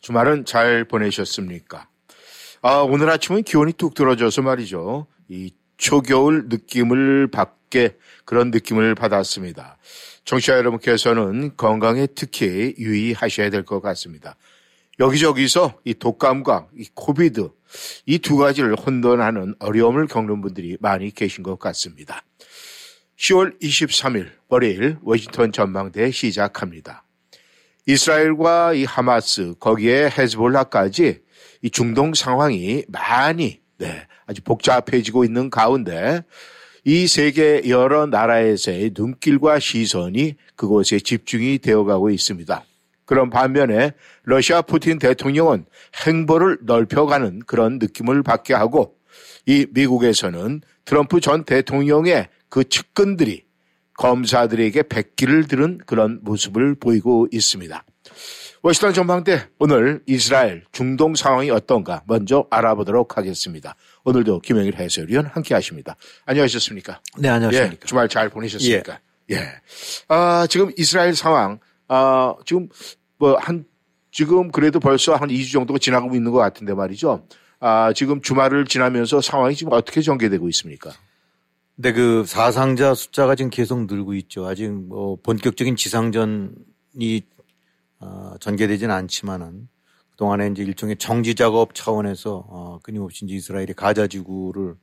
주말은 잘 보내셨습니까? 아, 오늘 아침은 기온이 뚝 떨어져서 말이죠. 이 초겨울 느낌을 받게 그런 느낌을 받았습니다. 청취자 여러분께서는 건강에 특히 유의하셔야 될 것 같습니다. 여기저기서 이 독감과 이 코비드 이 두 가지를 혼돈하는 어려움을 겪는 분들이 많이 계신 것 같습니다. 10월 23일 월요일 워싱턴 전망대 시작합니다. 이스라엘과 이 하마스 거기에 헤즈볼라까지 이 중동 상황이 많이 네, 아주 복잡해지고 있는 가운데 이 세계 여러 나라에서의 눈길과 시선이 그곳에 집중이 되어가고 있습니다. 그런 반면에 러시아 푸틴 대통령은 행보를 넓혀가는 그런 느낌을 받게 하고 이 미국에서는 트럼프 전 대통령의 그 측근들이 검사들에게 백기를 들은 그런 모습을 보이고 있습니다. 워싱턴 전망대 오늘 이스라엘 중동 상황이 어떤가 먼저 알아보도록 하겠습니다. 오늘도 김영일 해설위원 함께 하십니다. 안녕하셨습니까? 네, 안녕하십니까. 예, 주말 잘 보내셨습니까? 예. 예. 아, 지금 이스라엘 상황, 아, 지금 뭐 한, 지금 그래도 벌써 한 2주 정도가 지나가고 있는 것 같은데 말이죠. 아, 지금 주말을 지나면서 상황이 지금 어떻게 전개되고 있습니까? 네, 그 사상자 숫자가 지금 계속 늘고 있죠. 아직 뭐 본격적인 지상전이 어, 전개되지는 않지만은 그동안에 이제 일종의 정지 작업 차원에서 어, 끊임없이 이제 이스라엘이 가자 지구를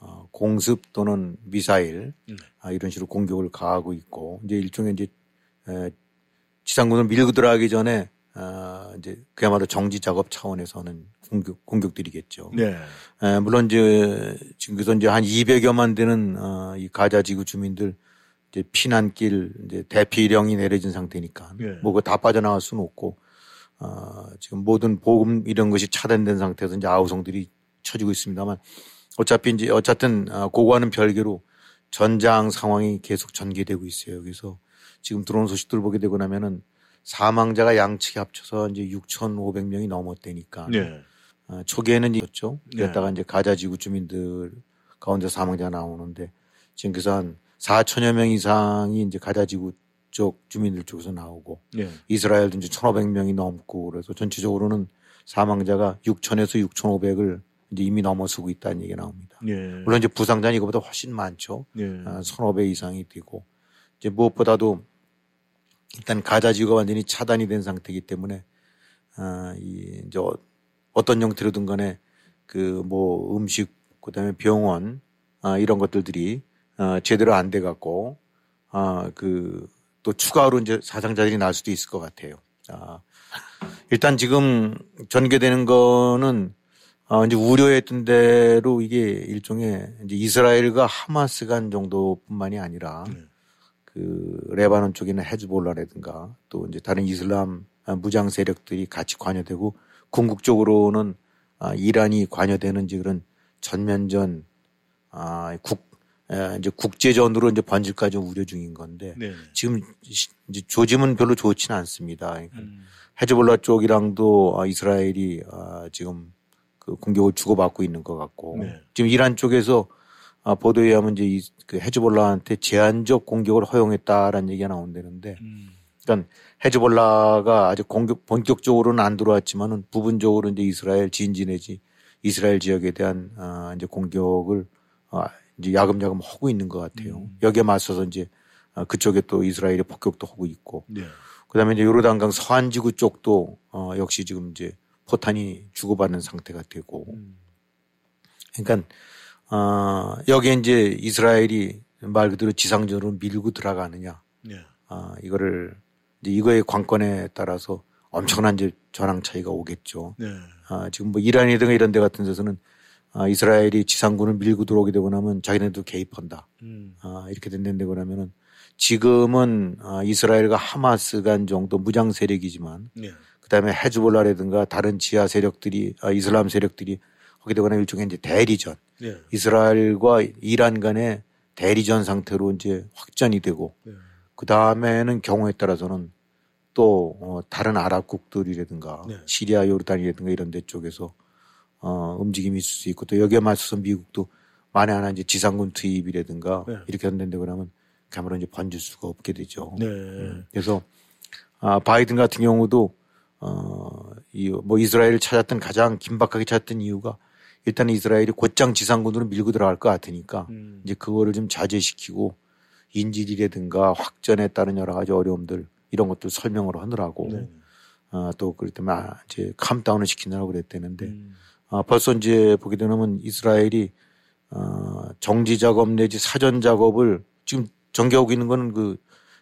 어, 공습 또는 미사일 네. 아, 이런 식으로 공격을 가하고 있고 이제 일종의 이제 에, 지상군을 밀고 들어가기 전에 어, 이제 그야말로 정지 작업 차원에서는 공격 공격들이겠죠. 네. 에, 물론 이제 지금 그래서 이제 한 200여만 되는 어, 이 가자 지구 주민들 이제 피난길 이제 대피령이 내려진 상태니까 네. 뭐그 다 빠져나갈 수는 없고 어, 지금 모든 보금 이런 것이 차단된 상태에서 이제 아우성들이 쳐지고 있습니다만 어차피 이제 어쨌든 어, 그거와는 별개로 전장 상황이 계속 전개되고 있어요. 그래서 지금 들어온 소식들 보게 되고 나면은 사망자가 양측이 합쳐서 이제 6,500명이 넘었다니까. 네. 어, 초기에는 있었죠. 그랬다가 네. 이제 가자 지구 주민들 가운데 사망자가 나오는데 지금 그래서 한 4천여 명 이상이 이제 가자 지구 쪽 주민들 쪽에서 나오고 예. 이스라엘도 이제 1,500명이 넘고 그래서 전체적으로는 사망자가 6천에서 6,500을 이제 이미 넘어서고 있다는 얘기가 나옵니다. 예. 물론 이제 부상자는 이거보다 훨씬 많죠. 예. 아, 1,500 이상이 되고 이제 무엇보다도 일단 가자 지구가 완전히 차단이 된 상태이기 때문에 아, 이 이제 어떤 형태로든 간에 그 뭐 음식 그다음에 병원 아, 이런 것들들이 어, 제대로 안 돼 갖고 아, 그 또 추가로 이제 사상자들이 날 수도 있을 것 같아요. 아, 일단 지금 전개되는 거는 어, 이제 우려했던 대로 이게 일종의 이제 이스라엘과 하마스 간 정도뿐만이 아니라 네. 그 레바논 쪽에는 헤즈볼라라든가 또 이제 다른 이슬람 무장 세력들이 같이 관여되고 궁극적으로는 아, 이란이 관여되는 이제 그런 전면전 아, 국 예, 이제 국제전으로 이제 번질까지 우려 중인 건데 네네. 지금 이제 조짐은 별로 좋지는 않습니다. 그러니까 음. 헤즈볼라 쪽이랑도 아, 이스라엘이 아, 지금 그 공격을 주고받고 있는 것 같고 네. 지금 이란 쪽에서 아, 보도에 의하면 이제 이, 그 헤즈볼라한테 제한적 공격을 허용했다라는 얘기가 나온다는데 음. 그러니까 헤즈볼라가 아직 공격 본격적으로는 안 들어왔지만은 부분적으로 이제 이스라엘 진지 내지 이스라엘 지역에 대한 아, 이제 공격을 아, 이제 야금야금 하고 있는 것 같아요. 음. 여기에 맞서서 이제 아, 그쪽에 또 이스라엘이 폭격도 하고 있고. 네. 그다음에 이제 요르단강 서안지구 쪽도 어 역시 지금 이제 포탄이 주고받는 상태가 되고. 음. 그러니까 어 여기에 이제 이스라엘이 말 그대로 지상전으로 밀고 들어가느냐. 네. 아 이거를 이제 이거의 관건에 따라서 엄청난 이제 전황 차이가 오겠죠. 네. 아 지금 뭐 이란이든가 이런 데 같은 데서는 아, 이스라엘이 지상군을 밀고 들어오게 되고 나면 자기네도 개입한다. 음. 아, 이렇게 된다고 하면은 지금은 아, 이스라엘과 하마스 간 정도 무장 세력이지만 네. 그 그다음에 헤즈볼라라든가 다른 지하 세력들이 아, 이슬람 세력들이 하게 되거나 일종의 이제 대리전 네. 이스라엘과 이란 간의 대리전 상태로 이제 확전이 되고 네. 그 다음에는 경우에 따라서는 또 어, 다른 아랍국들이라든가 네. 시리아 요르단이라든가 이런 데 쪽에서 어, 움직임이 있을 수 있고 또 여기에 맞서서 미국도 만에 하나 이제 지상군 투입이라든가 네. 이렇게 한다는데 그러면 그야말로 이제 번질 수가 없게 되죠. 네. 그래서 아, 바이든 같은 경우도 어, 이 뭐 이스라엘을 찾았던 가장 긴박하게 찾았던 이유가 일단 이스라엘이 곧장 지상군으로 밀고 들어갈 것 같으니까 음. 이제 그거를 좀 자제시키고 인질이라든가 확전에 따른 여러 가지 어려움들 이런 것들 설명을 하느라고 네. 아, 또 아, 이제 캄다운을 시키느라고 그랬대는데 음. 아, 벌써 이제 보게 되면 이스라엘이 어, 정지 작업 내지 사전 작업을 지금 전개하고 있는 거는 그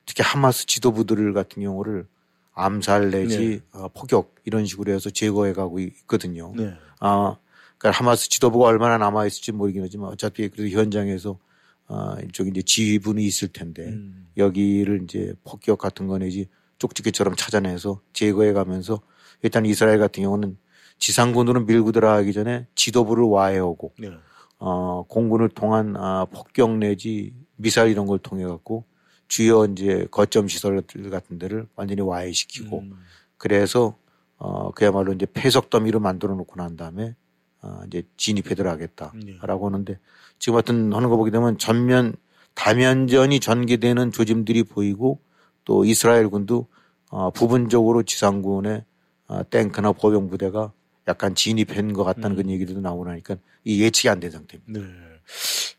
특히 하마스 지도부들 같은 경우를 암살 내지 네. 어, 폭격 이런 식으로 해서 제거해 가고 있거든요. 네. 아, 그러니까 하마스 지도부가 얼마나 남아 있을지 모르긴 하지만 어차피 그래도 현장에서 아, 일종 이제 지휘분이 있을 텐데 음. 여기를 이제 폭격 같은 거 내지 쪽지게처럼 찾아내서 제거해 가면서 일단 이스라엘 같은 경우는 지상군으로 밀고 들어가기 전에 지도부를 와해하고 네. 어, 공군을 통한 아, 폭격 내지 미사일 이런 걸 통해 갖고 주요 이제 거점 시설들 같은 데를 완전히 와해시키고 음. 그래서 어, 그야말로 이제 폐석 더미로 만들어 놓고 난 다음에 어, 이제 진입해 들어가겠다라고 하는데 지금 같은 하는 거 보게 되면 전면 다면전이 전개되는 조짐들이 보이고 또 이스라엘 군도 어, 부분적으로 지상군의 어, 탱크나 보병 부대가 약간 진입한 것 같다는 그런 얘기도 나오고 나니까 이 예측이 안 된 상태입니다. 네.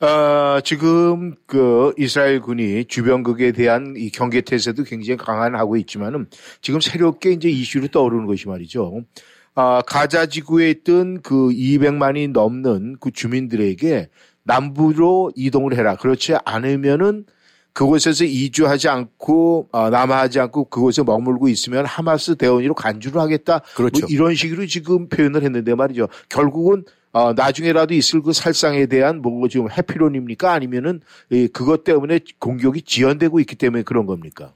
어, 지금 그 이스라엘 군이 주변국에 대한 이 경계 태세도 굉장히 강화하고 있지만은 지금 새롭게 이제 이슈로 떠오르는 것이 말이죠. 아, 가자 지구에 있던 그 200만이 넘는 그 주민들에게 남부로 이동을 해라. 그렇지 않으면은 그곳에서 이주하지 않고 어, 남하하지 않고 그곳에 머물고 있으면 하마스 대원으로 간주를 하겠다. 그렇죠. 뭐 이런 식으로 지금 표현을 했는데 말이죠. 결국은 어, 나중에라도 있을 그 살상에 대한 뭐 지금 해피론입니까? 아니면은 이 그것 때문에 공격이 지연되고 있기 때문에 그런 겁니까?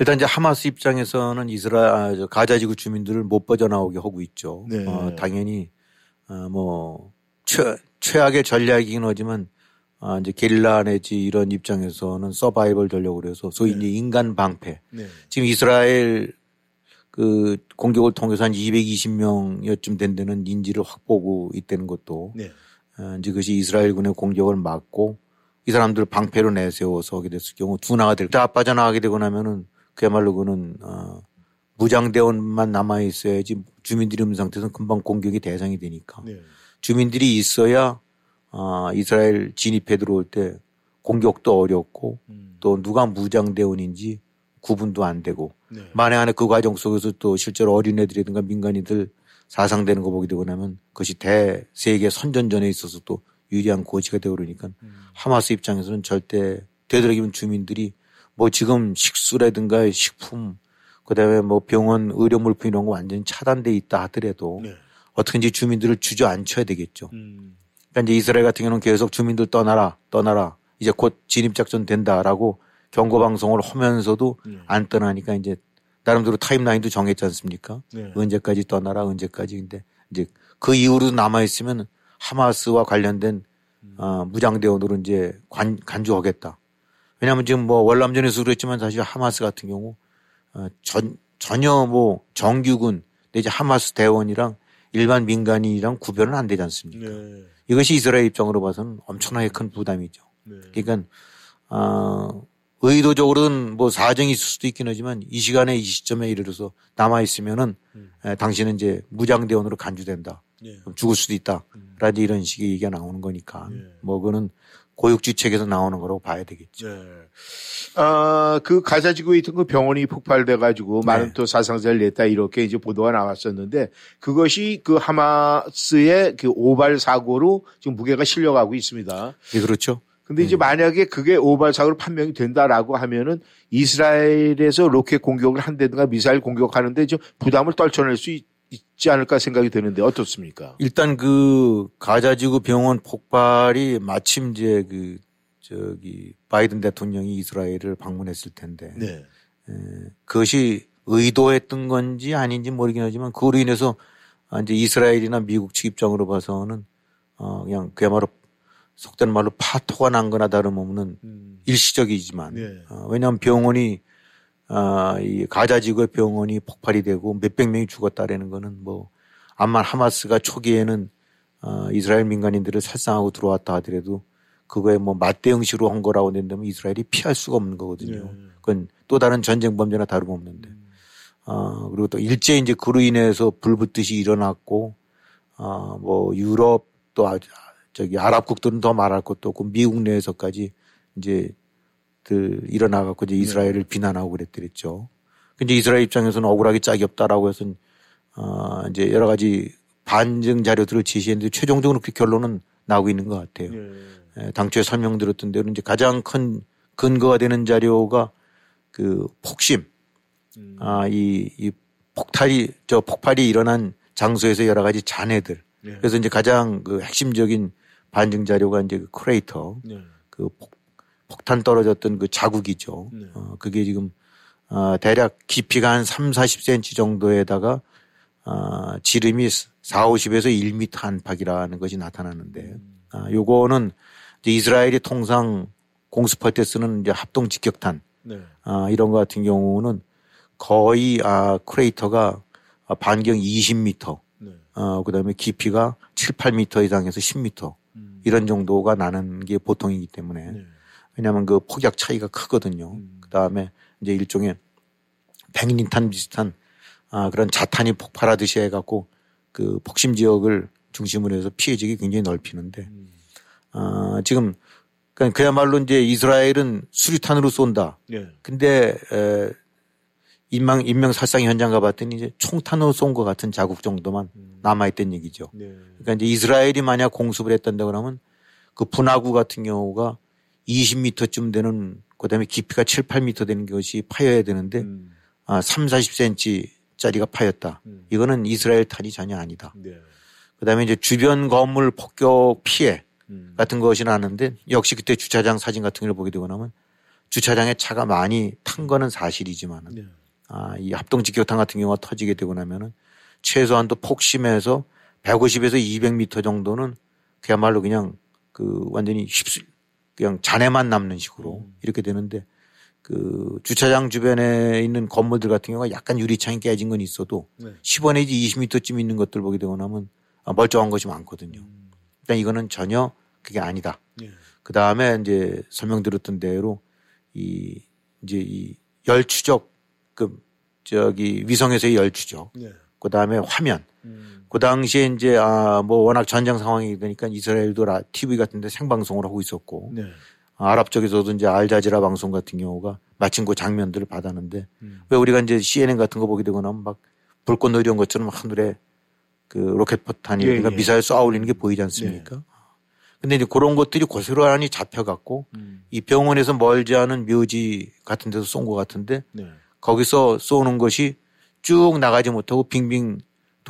일단 이제 하마스 입장에서는 이스라엘 아, 저 가자지구 주민들을 못 빠져나오게 하고 있죠. 네. 어, 당연히 어, 뭐 최, 최악의 전략이긴 하지만 아, 이제 게릴라 내지 이런 입장에서는 서바이벌 전략으로 해서 소위 이제 인간 방패. 네. 지금 이스라엘 그 공격을 통해서 한 220명여쯤 된 데는 인지를 확보하고 있다는 것도 네. 어, 이제 그것이 이스라엘 군의 공격을 막고 이 사람들 방패로 내세워서 하게 됐을 경우 둔화가 될 때 빠져나가게 되고 나면은 그야말로 그는 어, 무장대원만 남아 있어야지 주민들이 없는 상태에서는 금방 공격이 대상이 되니까 네. 주민들이 있어야 아, 이스라엘 진입해 들어올 때 공격도 어렵고 음. 또 누가 무장대원인지 구분도 안 되고 네. 만에 하나 그 과정 속에서 또 실제로 어린애들이든가 민간인들 사상되는 거 보게 되고 나면 그것이 대세계 선전전에 있어서 또 유리한 고지가 되고 그러니까 음. 하마스 입장에서는 절대 되도록이면 주민들이 뭐 지금 식수라든가 식품 그다음에 뭐 병원 의료 물품 이런 거 완전히 차단돼 있다 하더라도 네. 어떻게든지 주민들을 주저앉혀야 되겠죠. 음. 그러니까 이제 이스라엘 같은 경우는 계속 주민들 떠나라, 떠나라. 이제 곧 진입 작전 된다라고 경고 방송을 하면서도 네. 안 떠나니까 이제 나름대로 타임라인도 정했지 않습니까? 네. 언제까지 떠나라, 언제까지. 근데 이제 그 이후로도 남아 있으면 하마스와 관련된 어, 무장대원으로 이제 관, 간주하겠다. 왜냐하면 지금 뭐 월남전에서 그랬지만 사실 하마스 같은 경우 어, 전, 전혀 뭐 정규군 내지 하마스 대원이랑 일반 민간인이랑 구별은 안 되지 않습니까? 네. 이것이 이스라엘 입장으로 봐서는 엄청나게 큰 부담이죠. 네. 그러니까 어, 의도적으로는 뭐 사정이 있을 수도 있긴 하지만 이 시간에 이 시점에 이르러서 남아 있으면은 음. 에, 당신은 이제 무장대원으로 간주된다. 네. 그럼 죽을 수도 있다. 음. 라지 이런 식의 얘기가 나오는 거니까 네. 뭐 그거는 고육지책에서 나오는 거라고 봐야 되겠죠. 네. 아, 그 가자 지구에 있던 그 병원이 폭발돼 가지고 많은 네. 또 사상자를 냈다 이렇게 이제 보도가 나왔었는데 그것이 그 하마스의 그 오발 사고로 지금 무게가 실려가고 있습니다. 예, 그렇죠. 근데 이제 만약에 그게 오발 사고로 판명이 된다라고 하면은 이스라엘에서 로켓 공격을 한다든가 미사일 공격하는데 좀 부담을 떨쳐낼 수 있, 지 않을까 생각이 드는데 어떻습니까? 일단 그 가자지구 병원 폭발이 마침 이제 그 저기 바이든 대통령이 이스라엘을 방문했을 텐데 네. 그것이 의도했던 건지 아닌지 모르긴 하지만 그로 인해서 아, 이제 이스라엘이나 미국 측 입장으로 봐서는 어 그냥 그야말로 속된 말로 파토가 난 거나 다름없는 음. 일시적이지만 네. 어, 왜냐하면 병원이 아, 이 가자 지구의 병원이 폭발이 되고 몇백 명이 죽었다라는 거는 뭐 암만 하마스가 초기에는 어, 이스라엘 민간인들을 살상하고 들어왔다 하더라도 그거에 뭐 맞대응식으로 한 거라고 된다면 이스라엘이 피할 수가 없는 거거든요. 네. 그건 또 다른 전쟁 범죄나 다름없는데. 어, 그리고 또 일제 이제 그로 인해서 불붙듯이 일어났고, 어, 뭐 유럽 또 아, 저기 아랍국들은 더 말할 것도 없고 미국 내에서까지 이제 그 일어나갖고 이제 이스라엘을 비난하고 그랬더랬죠. 근데 이스라엘 입장에서는 억울하게 짝이 없다라고 해서 어, 이제 여러 가지 반증 자료들을 제시했는데 최종적으로 그 결론은 나오고 있는 것 같아요. 예. 예, 당초에 설명드렸던 대로 이제 가장 큰 근거가 되는 자료가 그 폭심, 음. 아, 이, 이 폭탄이, 저 폭발이 일어난 장소에서 여러 가지 잔해들. 예. 그래서 이제 가장 그 핵심적인 반증 자료가 이제 그 크레이터, 네. 그 폭, 폭탄 떨어졌던 그 자국이죠. 네. 어, 그게 지금, 어, 대략 깊이가 한 3, 40cm 정도에다가, 어, 지름이 4, 50에서 1m 안팎이라는 것이 나타나는데, 아, 요거는 이제 이스라엘이 통상 공습할 때 쓰는 이제 합동 직격탄, 네. 아, 이런 거 같은 경우는 거의 아, 크레이터가 아, 반경 20m, 네. 어, 그 다음에 깊이가 7, 8m 이상에서 10m 음. 이런 정도가 나는 게 보통이기 때문에 네. 왜냐하면 그 폭약 차이가 크거든요. 음. 그 다음에 이제 일종의 백린탄 비슷한 아, 그런 자탄이 폭발하듯이 해갖고 그 폭심 지역을 중심으로 해서 피해 지역이 굉장히 넓히는데 음. 아, 지금 그러니까 그야말로 이제 이스라엘은 수류탄으로 쏜다. 예. 근데 에, 인명 인명 살상 현장 가봤더니 이제 총탄으로 쏜 것 같은 자국 정도만 남아있던 얘기죠. 네. 그러니까 이제 이스라엘이 만약 공습을 했단다 그러면 그 분화구 같은 경우가 20m쯤 되는 그다음에 깊이가 7, 8m 되는 것이 파여야 되는데 음. 아, 3, 40cm짜리가 파였다. 음. 이거는 이스라엘 탄이 전혀 아니다. 네. 그다음에 이제 주변 건물 폭격 피해 음. 같은 것이 나는데 역시 그때 주차장 사진 같은 걸 보게 되고 나면 주차장에 차가 많이 탄 거는 사실이지만은 네. 아, 이 합동 직격탄 같은 경우가 터지게 되고 나면은 최소한도 폭심에서 150에서 200m 정도는 그야말로 그냥 그 완전히 휩쓸 그냥 잔해만 남는 식으로 이렇게 되는데 그 주차장 주변에 있는 건물들 같은 경우가 약간 유리창이 깨진 건 있어도 네. 10원 내지 20m쯤 있는 것들 보게 되고 나면 아, 멀쩡한 것이 많거든요. 일단 이거는 전혀 그게 아니다. 예. 그 다음에 이제 설명드렸던 대로 이 이제 이 열 추적 그 저기 위성에서의 열 추적 네. 그 다음에 화면 음. 그 당시에 이제 아 뭐 워낙 전쟁 상황이 되니까 이스라엘도 라 TV 같은데 생방송을 하고 있었고 네. 아, 아랍 쪽에서도 이제 알자지라 방송 같은 경우가 마침 그 장면들을 받았는데 음. 왜 우리가 이제 CNN 같은 거 보게 되고 나면 막 불꽃 놀이온 것처럼 하늘에 그 로켓 포탄이 예, 그러니까 예. 미사일 쏘아 올리는 게 보이지 않습니까? 근데 이제 그런 것들이 고스란히 잡혀갖고 음. 이 병원에서 멀지 않은 묘지 같은 데서 쏜 것 같은데 네. 거기서 쏘는 것이 쭉 나가지 못하고 빙빙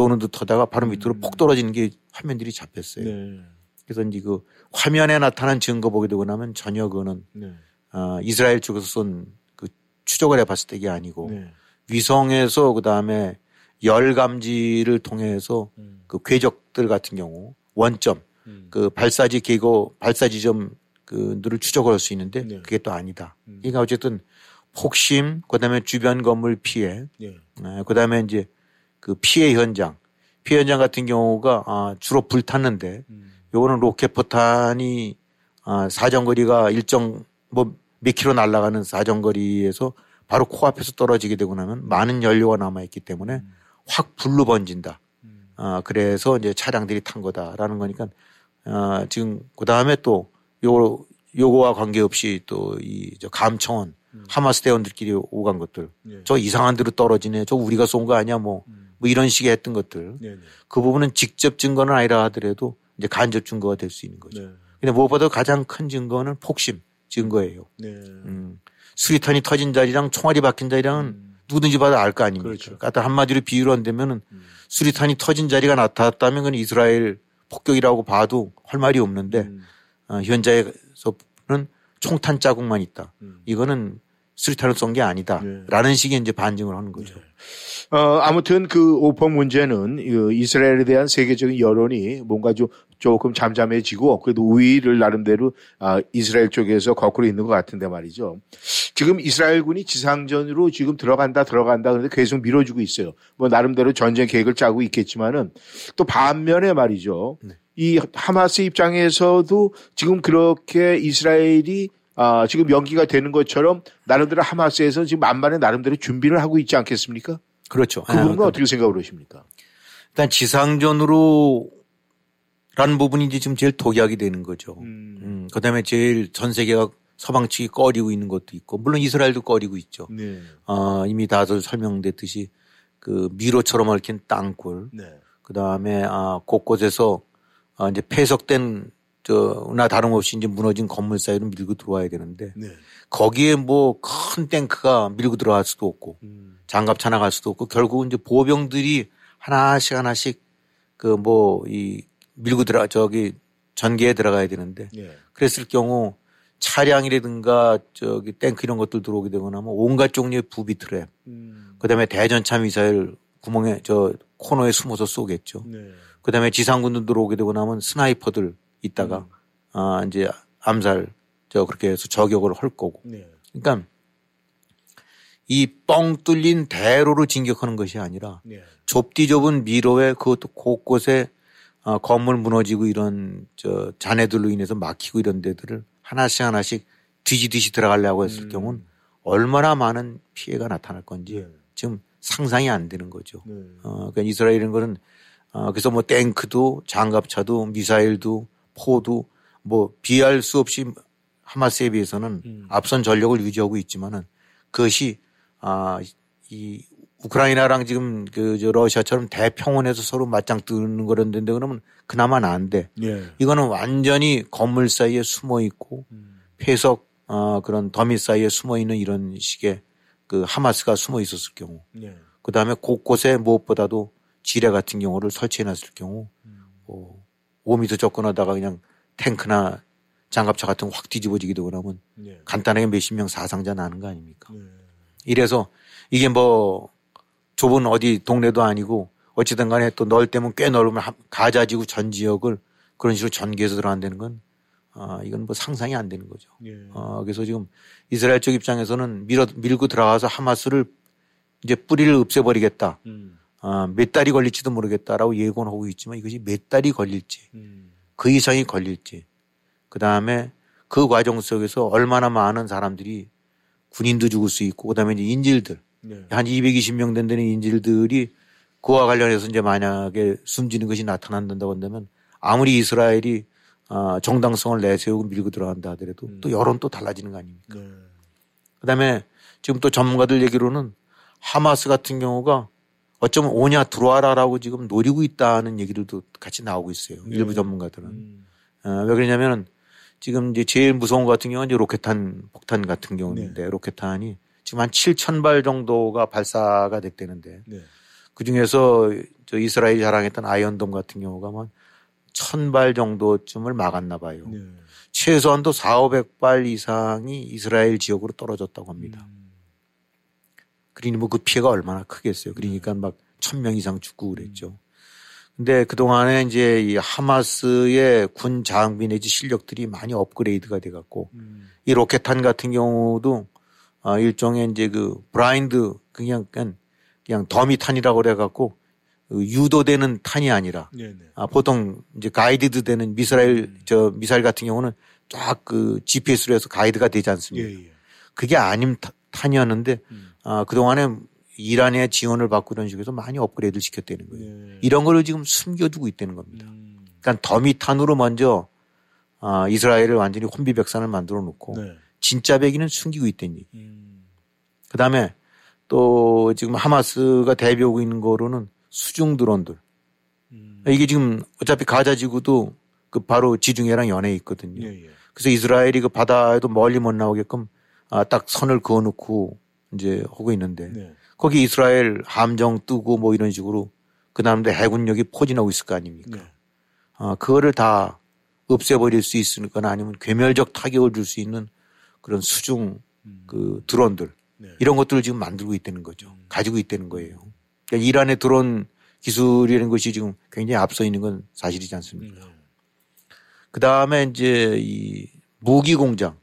도는 듯 하다가 바로 밑으로 폭 떨어지는 게 화면들이 잡혔어요. 네. 그래서 이제 그 화면에 나타난 증거 보게 되고 나면 전혀 그거는 네. 아, 이스라엘 쪽에서 쏜 그 추적을 해봤을 때 이게 아니고 네. 위성에서 그 다음에 열 감지를 통해서 음. 그 궤적들 같은 경우 원점 음. 그 발사지 계고 발사지점 그 들을 추적을 할 수 있는데 네. 그게 또 아니다. 음. 그러니까 어쨌든 폭심 그다음에 주변 건물 피해 예. 아, 그다음에 이제 그 피해 현장 피해 현장 같은 경우가 아, 주로 불탔는데 음. 요거는 로켓 포탄이 아, 사정거리가 일정 뭐 몇 킬로 날아가는 사정거리에서 바로 코앞에서 떨어지게 되고 나면 많은 연료가 남아 있기 때문에 확 불로 번진다. 음. 아, 그래서 이제 차량들이 탄 거다라는 거니까 아, 지금 그 다음에 또 요, 요거와 관계없이 또 이 저 감청원 하마스 대원들끼리 오간 것들 예. 저 이상한 데로 떨어지네. 저 우리가 쏜 거 아니야 뭐, 뭐 이런 식의 했던 것들 네. 네. 그 부분은 직접 증거는 아니라 하더라도 이제 간접 증거가 될 수 있는 거죠. 네. 근데 무엇보다 가장 큰 증거는 폭심 증거예요. 네. 음. 수리탄이 터진 자리랑 총알이 박힌 자리랑은 누구든지 봐도 알 거 아닙니까? 그렇죠. 그러니까 한마디로 비유로 한다면은 수리탄이 터진 자리가 나타났다면 그건 이스라엘 폭격이라고 봐도 할 말이 없는데 음. 어, 현장에서는 총탄 자국만 있다. 음. 이거는 수리탄을 쏜 게 아니다. 네. 라는 식의 이제 반증을 하는 거죠. 어, 아무튼 그 오펑 문제는 이 이스라엘에 대한 세계적인 여론이 뭔가 좀 조금 잠잠해지고 그래도 우위를 나름대로 아, 이스라엘 쪽에서 거꾸로 있는 것 같은데 말이죠. 지금 이스라엘군이 지상전으로 지금 들어간다 들어간다 그런데 계속 밀어주고 있어요. 뭐 나름대로 전쟁 계획을 짜고 있겠지만은 또 반면에 말이죠. 네. 이 하마스 입장에서도 지금 그렇게 이스라엘이 아, 지금 연기가 되는 것처럼 나름대로 하마스에서 지금 만반의 나름대로 준비를 하고 있지 않겠습니까? 그렇죠. 그 부분은 아, 어떻게 생각을 하십니까? 일단 지상전으로 라는 부분이 이제 지금 제일 독약이 되는 거죠. 음. 음, 그 다음에 제일 전 세계가 서방 측이 꺼리고 있는 것도 있고, 물론 이스라엘도 꺼리고 있죠. 네. 어, 이미 다들 설명됐듯이 그 미로처럼 얽힌 땅굴, 네. 그 다음에 아, 곳곳에서 아, 이제 폐석된 저나 다름없이 이제 무너진 건물 사이로 밀고 들어와야 되는데 네. 거기에 뭐 큰 탱크가 밀고 들어갈 수도 없고 음. 장갑 차나 갈 수도 없고 결국은 이제 보병들이 하나씩 하나씩 그 뭐 이 밀고 들어 저기 전개에 들어가야 되는데 네. 그랬을 경우 차량이라든가 저기 탱크 이런 것들 들어오게 되거나 하면 온갖 종류의 부비 트랩 음. 그다음에 대전차 미사일 구멍에 저 코너에 숨어서 쏘겠죠. 네. 그다음에 지상군들 들어오게 되고 나면 스나이퍼들 있다가 아 이제 암살 저 그렇게 해서 저격을 할 거고. 네. 그러니까 이 뻥 뚫린 대로로 진격하는 것이 아니라 네. 좁디 좁은 미로에 그것도 곳곳에 어, 건물 무너지고 이런 저 잔해들로 인해서 막히고 이런 데들을 하나씩 하나씩 뒤지듯이 들어가려고 했을 음. 경우는 얼마나 많은 피해가 나타날 건지 네. 지금 상상이 안 되는 거죠. 네. 어, 그러니까 이스라엘은 거는 어, 그래서 뭐 탱크도 장갑차도 미사일도 포도 뭐 비할 수 없이 하마스에 비해서는 음. 앞선 전력을 유지하고 있지만은 그것이 아, 이 우크라이나랑 지금 그 저 러시아처럼 대평원에서 서로 맞짱 뜨는 거런데 그러면 그나마 안 돼. 네. 이거는 완전히 건물 사이에 숨어 있고 음. 폐석 어, 그런 더미 사이에 숨어 있는 이런 식의 그 하마스가 숨어 있었을 경우 네. 그 다음에 곳곳에 무엇보다도 지뢰 같은 경우를 설치해 놨을 경우, 뭐, 5미터 접근하다가 그냥 탱크나 장갑차 같은 거 확 뒤집어지게 되고 나면 네. 간단하게 몇십 명 사상자 나는 거 아닙니까? 네. 이래서 이게 뭐 좁은 어디 동네도 아니고 어찌든 간에 또넓 때면 꽤 넓으면 한- 가자지구 전 지역을 그런 식으로 전개해서 들어간다는 건 아, 이건 뭐 상상이 안 되는 거죠. 네. 어, 그래서 지금 이스라엘 쪽 입장에서는 밀어, 밀고 들어가서 하마스를 이제 뿌리를 없애버리겠다. 음. 아, 몇 달이 걸릴지도 모르겠다라고 예고는 하고 있지만 이것이 몇 달이 걸릴지 음. 그 이상이 걸릴지 그 다음에 그 과정 속에서 얼마나 많은 사람들이 군인도 죽을 수 있고 그 다음에 이제 인질들 네. 한 220명 된다는 인질들이 그와 관련해서 이제 만약에 숨지는 것이 나타난다고 한다면 아무리 이스라엘이 아, 정당성을 내세우고 밀고 들어간다 하더라도 음. 또 여론 또 달라지는 거 아닙니까? 네. 그 다음에 지금 또 전문가들 얘기로는 하마스 같은 경우가 어쩌면 오냐 들어와라라고 지금 노리고 있다는 얘기들도 같이 나오고 있어요. 네. 일부 전문가들은. 음. 어, 왜 그러냐면은 지금 이제 제일 무서운 것 같은 경우는 이제 로켓탄 폭탄 같은 경우인데 네. 로켓탄이 지금 한 7천 발 정도가 발사가 됐다는데 네. 그 중에서 저 이스라엘이 자랑했던 아이언돔 같은 경우가 뭐 한천발 정도쯤을 막았나 봐요. 네. 최소한도 4, 500발 이상이 이스라엘 지역으로 떨어졌다고 합니다. 음. 그러니 뭐 그 피해가 얼마나 크겠어요. 그러니까 막 천 명 이상 죽고 그랬죠. 근데 그동안에 이제 이 하마스의 군 장비 내지 실력들이 많이 업그레이드가 돼 갖고 음. 이 로켓탄 같은 경우도 아 일종의 이제 그 브라인드 그냥 그냥, 그냥 더미탄이라고 그래 갖고 그 유도되는 탄이 아니라 네. 네. 아, 보통 이제 가이드드 되는 미사일, 저 미사일 같은 경우는 쫙 그 GPS로 해서 가이드가 되지 않습니까? 예, 예. 그게 아닌 타- 탄이었는데, 음. 아, 그동안에 이란의 지원을 받고 이런 식으로 많이 업그레이드 시켰다는 거예요. 네. 이런 거를 지금 숨겨두고 있다는 겁니다. 음. 그러니까 더미탄으로 먼저 아, 이스라엘을 완전히 혼비백산을 만들어 놓고 네. 진짜 배기는 숨기고 있다는 얘기. 음. 그 다음에 또 지금 하마스가 대비하고 있는 거로는 수중 드론들. 음. 이게 지금 어차피 가자 지구도 그 바로 지중해랑 연해 있거든요. 예, 예. 그래서 이스라엘이 그 바다에도 멀리 못 나오게끔 아, 딱 선을 그어놓고 이제 하고 있는데 네. 거기 이스라엘 함정 뜨고 뭐 이런 식으로 그 다음에 해군력이 포진하고 있을 거 아닙니까? 네. 아, 그거를 다 없애버릴 수 있으니까 아니면 괴멸적 타격을 줄 수 있는 그런 수중 그 드론들 네. 이런 것들을 지금 만들고 있다는 거죠. 가지고 있다는 거예요. 그러니까 이란의 드론 기술이라는 것이 지금 굉장히 앞서 있는 건 사실이지 않습니까? 그 다음에 이제 이 무기 공장,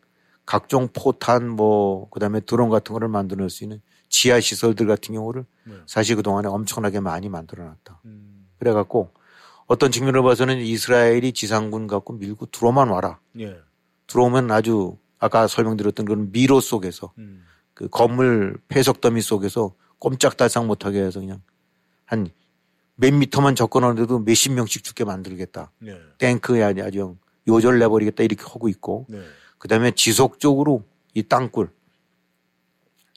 각종 포탄 뭐 그다음에 드론 같은 거를 만들어낼 수 있는 지하 시설들 같은 경우를 네. 사실 그 동안에 엄청나게 많이 만들어놨다. 음. 그래갖고 어떤 측면으로 봐서는 이스라엘이 지상군 갖고 밀고 들어만 와라. 예. 들어오면 아주 아까 설명드렸던 그런 미로 속에서 음. 그 건물 폐석 더미 속에서 꼼짝달싹 못하게 해서 그냥 한 몇 미터만 접근하는데도 몇십 명씩 죽게 만들겠다. 네. 탱크에 아주 아주 요절 내버리겠다 이렇게 하고 있고 네. 그 다음에 지속적으로 이 땅굴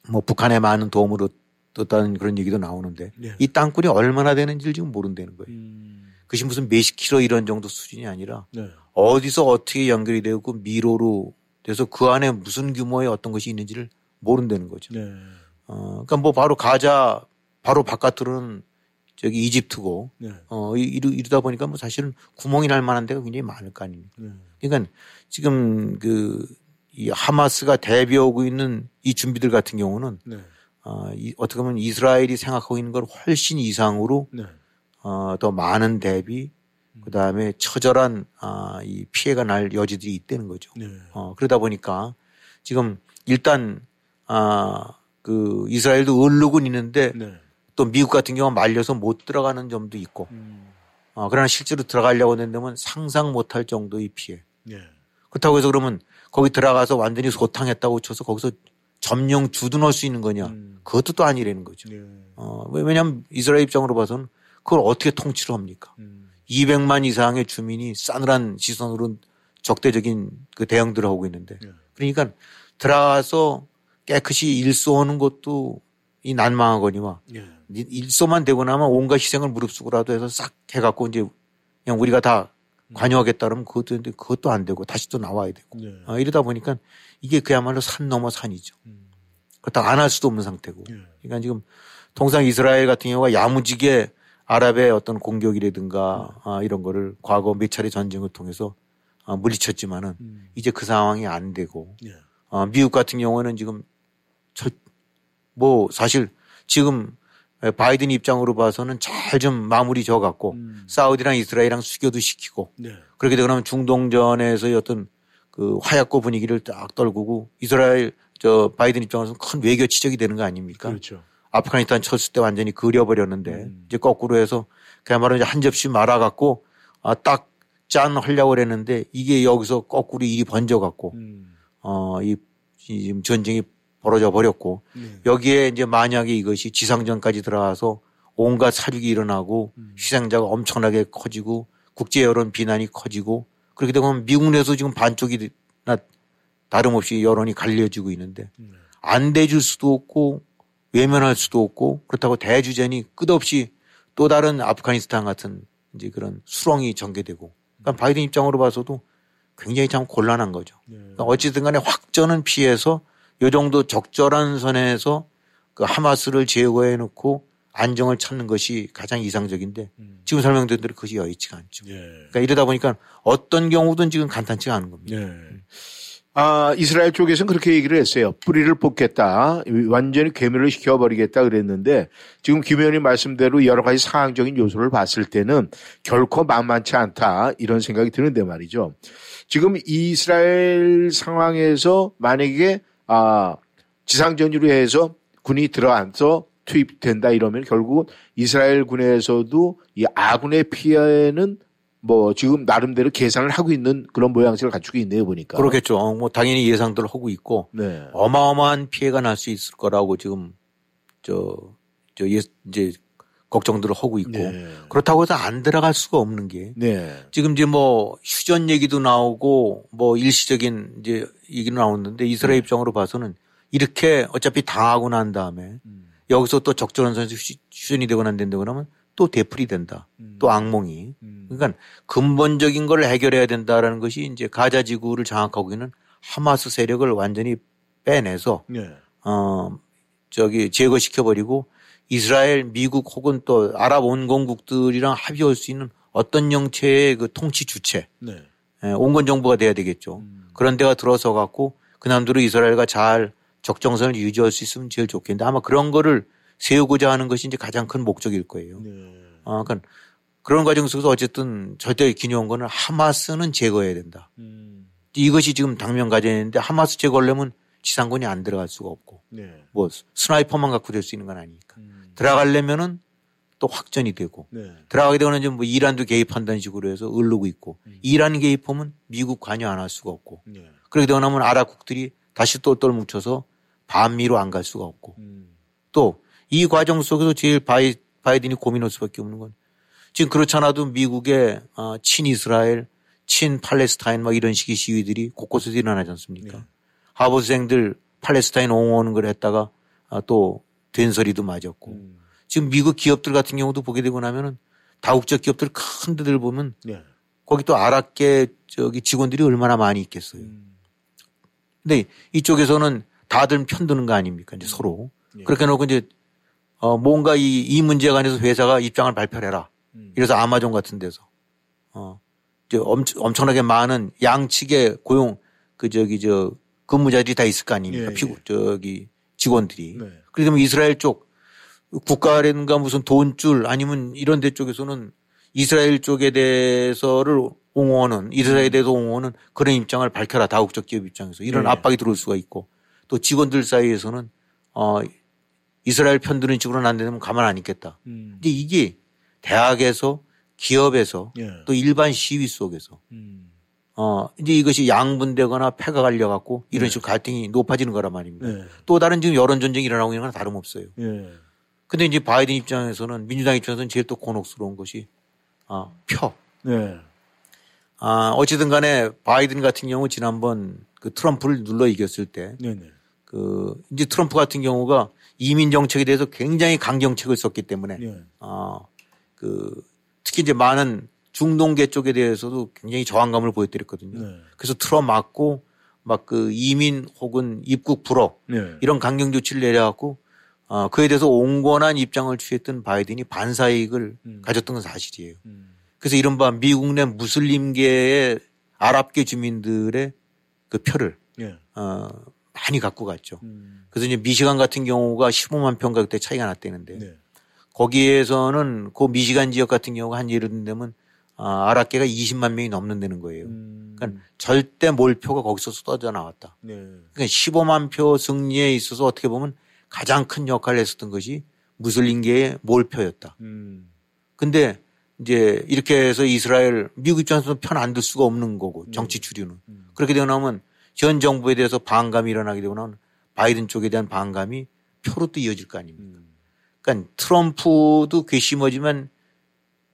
뭐 북한에 많은 도움을 얻었다는 그런 얘기도 나오는데 네. 이 땅굴이 얼마나 되는지를 지금 모른다는 거예요. 음. 그것이 무슨 몇십 킬로 이런 정도 수준이 아니라 네. 어디서 어떻게 연결이 되고 미로로 돼서 그 안에 무슨 규모의 어떤 것이 있는지를 모른다는 거죠. 네. 어, 그러니까 뭐 바로 가자 바로 바깥으로는 저기 이집트고 네. 어, 이- 이러, 이러다 보니까 뭐 사실은 구멍이 날 만한 데가 굉장히 많을 거 아닙니까. 네. 그러니까 지금 그 이 하마스가 대비하고 있는 이 준비들 같은 경우는 네. 어, 이, 어떻게 보면 이스라엘이 생각하고 있는 걸 훨씬 이상으로 네. 어, 더 많은 대비 그 다음에 처절한 아, 이 피해가 날 여지들이 있다는 거죠. 네. 어, 그러다 보니까 지금 일단 아, 그 이스라엘도 얼룩은 있는데 네. 또 미국 같은 경우는 말려서 못 들어가는 점도 있고 음. 어, 그러나 실제로 들어가려고 한다면 상상 못할 정도의 피해. 네. 그렇다고 해서 그러면 거기 들어가서 완전히 소탕했다고 쳐서 거기서 점령 주둔할 수 있는 거냐. 음. 그것도 또 아니라는 거죠. 네. 어, 왜- 왜냐하면 이스라엘 입장으로 봐서는 그걸 어떻게 통치를 합니까? 음. 200만 이상의 주민이 싸늘한 시선으로 적대적인 그 대응들을 하고 있는데 네. 그러니까 들어가서 깨끗이 일소하는 것도 이 난망하거니와 네. 일소만 되고 나면 온갖 희생을 무릅쓰고라도 해서 싹 해갖고 이제 그냥 우리가 다 관여하겠다 그러면 그것도 그것도 안 되고 다시 또 나와야 되고 네. 어, 이러다 보니까 이게 그야말로 산 넘어 산이죠. 음. 그렇다고 안 할 수도 없는 상태고. 네. 그러니까 지금 통상 이스라엘 같은 경우가 야무지게 아랍의 어떤 공격이라든가 아, 이런 거를 과거 몇 차례 전쟁을 통해서 아, 물리쳤지만은 음. 이제 그 상황이 안 되고 네. 어, 미국 같은 경우는 지금 저, 뭐 사실 지금 바이든 입장으로 봐서는 잘 좀 마무리 져 갖고 음. 사우디랑 이스라엘이랑 수교도 시키고 네. 그렇게 되면 중동전에서의 어떤 그 화약고 분위기를 딱 떨구고 이스라엘 저 바이든 입장에서는 큰 외교 치적이 되는 거 아닙니까? 그렇죠. 아프가니스탄 쳤을 때 완전히 그려버렸는데 음. 이제 거꾸로 해서 그야말로 이제 한 접시 말아갖고 아, 딱 짠 하려고 그랬는데 이게 여기서 거꾸로 일이 번져갖고 음. 어, 이, 이 지금 전쟁이 벌어져 버렸고 네. 여기에 이제 만약에 이것이 지상전까지 들어가서 온갖 사륙이 일어나고 음. 희생자가 엄청나게 커지고 국제 여론 비난이 커지고 그렇게 되면 미국 내에서 지금 반쪽이나 다름없이 여론이 갈려지고 있는데 네. 안 대줄 수도 없고 외면할 수도 없고 그렇다고 대주전이 끝없이 또 다른 아프가니스탄 같은 이제 그런 수렁이 전개되고 그러니까 바이든 입장으로 봐서도 굉장히 참 곤란한 거죠. 네. 그러니까 어찌든 간에 확전은 피해서 요 정도 적절한 선에서 그 하마스를 제거해 놓고 안정을 찾는 것이 가장 이상적인데 음. 지금 설명드린 대로 그것이 여의치가 않죠. 예. 그러니까 이러다 보니까 어떤 경우든 지금 간단치가 않은 겁니다. 네. 아, 이스라엘 쪽에서는 그렇게 얘기를 했어요. 뿌리를 뽑겠다. 완전히 괴멸을 시켜버리겠다 그랬는데 지금 김 의원님 말씀대로 여러 가지 상황적인 요소를 봤을 때는 결코 만만치 않다. 이런 생각이 드는데 말이죠. 지금 이스라엘 상황에서 만약에 아, 지상전으로 해서 군이 들어앉아서 투입된다 이러면 결국 이스라엘 군에서도 이 아군의 피해는 뭐 지금 나름대로 계산을 하고 있는 그런 모양새를 갖추고 있네요 보니까. 그렇겠죠. 어, 뭐 당연히 예상들을 하고 있고 네. 어마어마한 피해가 날 수 있을 거라고 지금 저, 저 예, 이제 걱정들을 하고 있고 네. 그렇다고 해서 안 들어갈 수가 없는 게 네. 지금 이제 뭐 휴전 얘기도 나오고 뭐 일시적인 이제 얘기도 나오는데 이스라엘 입장으로 봐서는 이렇게 어차피 당하고 난 다음에 음. 여기서 또 적절한 선에서 휴- 휴전이 되거나 안 된다 그러면 또 되풀이 된다. 음. 또 악몽이. 음. 그러니까 근본적인 걸 해결해야 된다라는 것이 이제 가자 지구를 장악하고 있는 하마스 세력을 완전히 빼내서 네. 어 저기 제거시켜 버리고 이스라엘, 미국 혹은 또 아랍 원공국들이랑 합의할 수 있는 어떤 형태의 그 통치 주체, 네. 예, 온건 정부가 돼야 되겠죠. 음. 그런 데가 들어서 갖고 그남대로 이스라엘과 잘 적정선을 유지할 수 있으면 제일 좋겠는데 아마 그런 거를 세우고자 하는 것이 이제 가장 큰 목적일 거예요. 네. 어, 그러니까 그런 과정 속에서 어쨌든 절대 기념한 거는 하마스는 제거해야 된다. 음. 이것이 지금 당면 과제인데 하마스 제거하려면 지상군이 안 들어갈 수가 없고 네. 뭐 스나이퍼만 갖고 될 수 있는 건 아니니까 음. 들어가려면은 또 확전이 되고 네. 들어가게 되면 이제 뭐 이란도 개입한다는 식으로 해서 을르고 있고 음. 이란 개입하면 미국 관여 안 할 수가 없고 네. 그렇게 되고 나면 아랍국들이 다시 똘똘 뭉쳐서 반미로 안 갈 수가 없고 음. 또이 과정 속에서 제일 바이, 바이든이 고민할 수밖에 없는 건 지금 그렇지 않아도 미국의 어, 친이스라엘, 친팔레스타인 막 이런 식의 시위들이 곳곳에서 일어나지 않습니까? 네. 하버드생들 팔레스타인 옹호하는 걸 했다가 아, 또 된소리도 맞았고 음. 지금 미국 기업들 같은 경우도 보게 되고 나면은 다국적 기업들 큰 데들 보면 네. 거기 또 아랍계 저기 직원들이 얼마나 많이 있겠어요. 음. 근데 이쪽에서는 다들 편드는 거 아닙니까? 이제 음. 서로. 네. 그렇게 놓고 이제 어 뭔가 이, 이 문제에 관해서 회사가 입장을 발표를 해라. 음. 이래서 아마존 같은 데서 어 이제 엄, 엄청나게 많은 양측의 고용 그 저기 저 근무자들이 다 있을 거 아닙니까? 예, 피고 예. 저기 직원들이. 네. 그러면 이스라엘 쪽 국가라든가 무슨 돈줄 아니면 이런 데 쪽에서는 이스라엘 쪽에 대해서를 옹호하는 이스라엘에 음. 대해서 옹호하는 그런 입장을 밝혀라 다국적 기업 입장에서 이런 네. 압박이 들어올 수가 있고 또 직원들 사이에서는 어 이스라엘 편 드는 식으로는 안 되면 가만 안 있겠다. 음. 근데 이게 대학에서 기업에서 예. 또 일반 시위 속에서 음. 어 이제 이것이 양분되거나 패가 갈려 갖고 이런 네. 식으로 갈등이 높아지는 거란 말입니다. 네. 또 다른 지금 여론 전쟁이 일어나고 있는 건 다름없어요. 예. 근데 이제 바이든 입장에서는 민주당 입장에서는 제일 또 곤혹스러운 것이 아, 표. 네. 아, 어찌든 간에 바이든 같은 경우 지난번 그 트럼프를 눌러 이겼을 때 네 네. 그 이제 트럼프 같은 경우가 이민 정책에 대해서 굉장히 강경책을 썼기 때문에 네. 아, 그 특히 이제 많은 중동계 쪽에 대해서도 굉장히 저항감을 보여드렸거든요. 네. 그래서 틀어 막고 막 그 이민 혹은 입국 불허 네. 이런 강경 조치를 내려갖고 어, 그에 대해서 온건한 입장을 취했던 바이든이 반사 이익을 음. 가졌던 건 사실이에요. 음. 그래서 이른바 미국 내 무슬림계의 아랍계 주민들의 그 표를 예. 어, 많이 갖고 갔죠. 음. 그래서 이제 미시간 같은 경우가 15만 평가 그때 차이가 났다는데 네. 거기에서는 그 미시간 지역 같은 경우가 한 예를 들면 아, 아랍계가 20만 명이 넘는다는 거예요. 음. 그러니까 절대 몰표가 거기서 쏟아져 나왔다. 네. 그러니까 15만 표 승리에 있어서 어떻게 보면 가장 큰 역할을 했었던 것이 무슬림계의 몰표였다. 음. 근데 이제 이렇게 해서 이스라엘 미국 입장에서는 편 안 들 수가 없는 거고 음. 정치 주류는 음. 그렇게 되고 나면 현 정부에 대해서 반감이 일어나게 되고 나면 바이든 쪽에 대한 반감이 표로 또 이어질 거 아닙니까? 음. 그러니까 트럼프도 괘씸하지만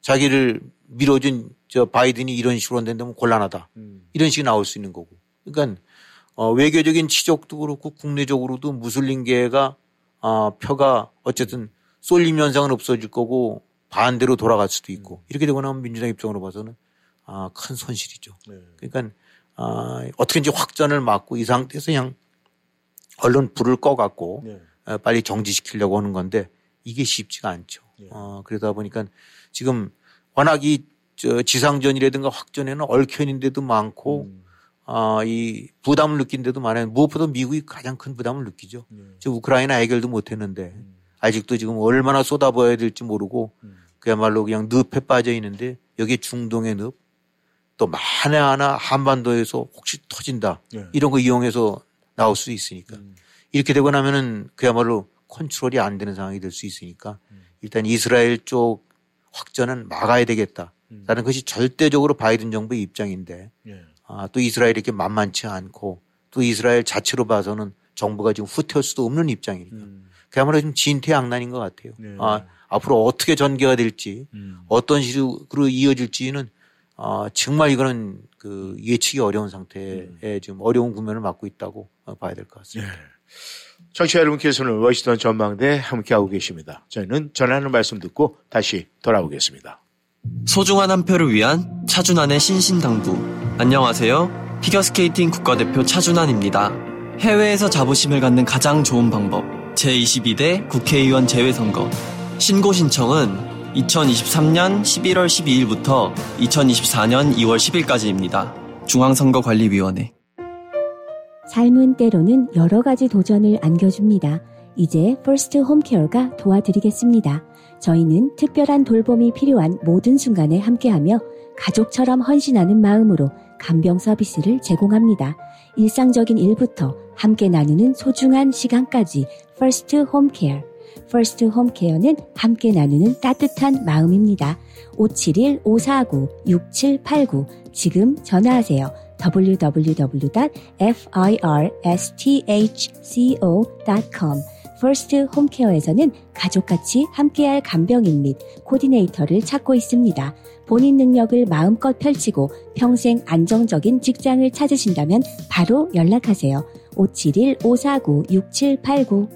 자기를 밀어준 저 바이든이 이런 식으로 된다면 곤란하다. 음. 이런 식이 나올 수 있는 거고. 그러니까 어, 외교적인 치적도 그렇고 국내적으로도 무슬림계가 어, 표가 어쨌든 쏠림 현상은 없어질 거고 반대로 돌아갈 수도 있고 음. 이렇게 되고 나면 민주당 입장으로 봐서는 아, 큰 손실이죠. 네. 그러니까 아, 어떻게든지 확전을 막고 이 상태에서 그냥 얼른 불을 꺼갖고 네. 어, 빨리 정지시키려고 하는 건데 이게 쉽지가 않죠. 네. 어, 그러다 보니까 지금 워낙 이저 지상전이라든가 확전에는 얽혀있는 데도 많고 음. 어, 이 부담을 느낀 데도 많아요. 무엇보다 미국이 가장 큰 부담을 느끼죠. 네. 지금 우크라이나 해결도 못 했는데 음. 아직도 지금 얼마나 쏟아부어야 될지 모르고 음. 그야말로 그냥 늪에 빠져 있는데 여기에 중동의 늪 또 만에 하나 한반도에서 혹시 터진다 네. 이런 거 이용해서 나올 수 있으니까 음. 이렇게 되고 나면은 그야말로 컨트롤이 안 되는 상황이 될 수 있으니까 음. 일단 이스라엘 쪽 확전은 막아야 되겠다 라는 음. 것이 절대적으로 바이든 정부의 입장인데 예. 아, 또 이스라엘이 이렇게 만만치 않고 또 이스라엘 자체로 봐서는 정부가 지금 후퇴할 수도 없는 입장이니까 음. 그야말로 좀 진퇴양난인 것 같아요. 네. 아, 앞으로 어떻게 전개가 될지 음. 어떤 식으로 이어질지는 아, 정말 이거는 그 예측이 어려운 상태에 음. 지금 어려운 국면을 맞고 있다고 봐야 될 것 같습니다. 네. 청취자 여러분께서는 워싱턴 전망대 함께하고 계십니다. 저희는 전하는 말씀 듣고 다시 돌아오겠습니다. 소중한 한 표를 위한 차준환의 신신당부 안녕하세요. 피겨스케이팅 국가대표 차준환입니다. 해외에서 자부심을 갖는 가장 좋은 방법. 제22대 국회의원 재외선거. 신고 신청은 2023년 11월 12일부터 2024년 2월 10일까지입니다. 중앙선거관리위원회. 삶은 때로는 여러 가지 도전을 안겨줍니다. 이제 퍼스트 홈케어가 도와드리겠습니다. 저희는 특별한 돌봄이 필요한 모든 순간에 함께하며 가족처럼 헌신하는 마음으로 간병 서비스를 제공합니다. 일상적인 일부터 함께 나누는 소중한 시간까지 퍼스트 홈케어. 퍼스트 홈케어는 함께 나누는 따뜻한 마음입니다. 571-549-6789 지금 전화하세요. www.firstthco.com 퍼스트 홈케어에서는 가족같이 함께할 간병인 및 코디네이터를 찾고 있습니다. 본인 능력을 마음껏 펼치고 평생 안정적인 직장을 찾으신다면 바로 연락하세요. 571-549-6789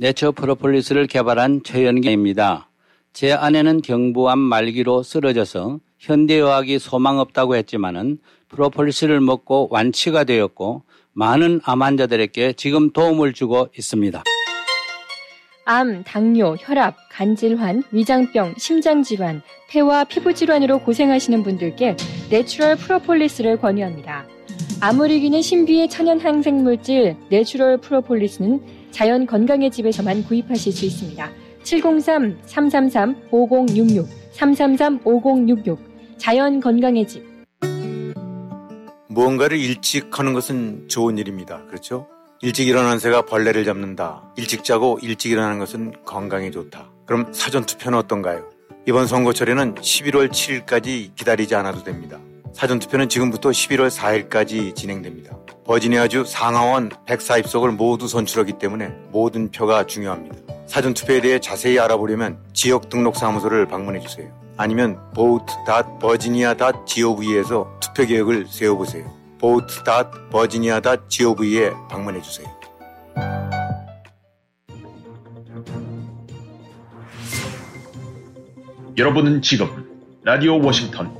내추럴 프로폴리스를 개발한 최연기입니다. 제 아내는 경부암 말기로 쓰러져서 현대의학이 소망 없다고 했지만은 프로폴리스를 먹고 완치가 되었고 많은 암 환자들에게 지금 도움을 주고 있습니다. 암, 당뇨, 혈압, 간질환, 위장병, 심장질환, 폐와 피부질환으로 고생하시는 분들께 내추럴 프로폴리스를 권유합니다. 이기는 신비의 천연 항생물질 내추럴 프로폴리스는 자연 건강의 집에서만 구입하실 수 있습니다. 703-333-5066, 333-5066, 자연 건강의 집. 무언가를 일찍 하는 것은 좋은 일입니다. 그렇죠? 일찍 일어나는 새가 벌레를 잡는다. 일찍 자고 일찍 일어나는 것은 건강에 좋다. 그럼 사전투표는 어떤가요? 이번 선거철에는 11월 7일까지 기다리지 않아도 됩니다. 사전투표는 지금부터 11월 4일까지 진행됩니다. 버지니아주 상하원 140석을 모두 선출하기 때문에 모든 표가 중요합니다. 사전투표에 대해 자세히 알아보려면 지역 등록 사무소를 방문해 주세요. 아니면 vote.virginia.gov에서 투표 계획을 세워보세요. vote.virginia.gov에 방문해 주세요. 여러분은 지금 라디오 워싱턴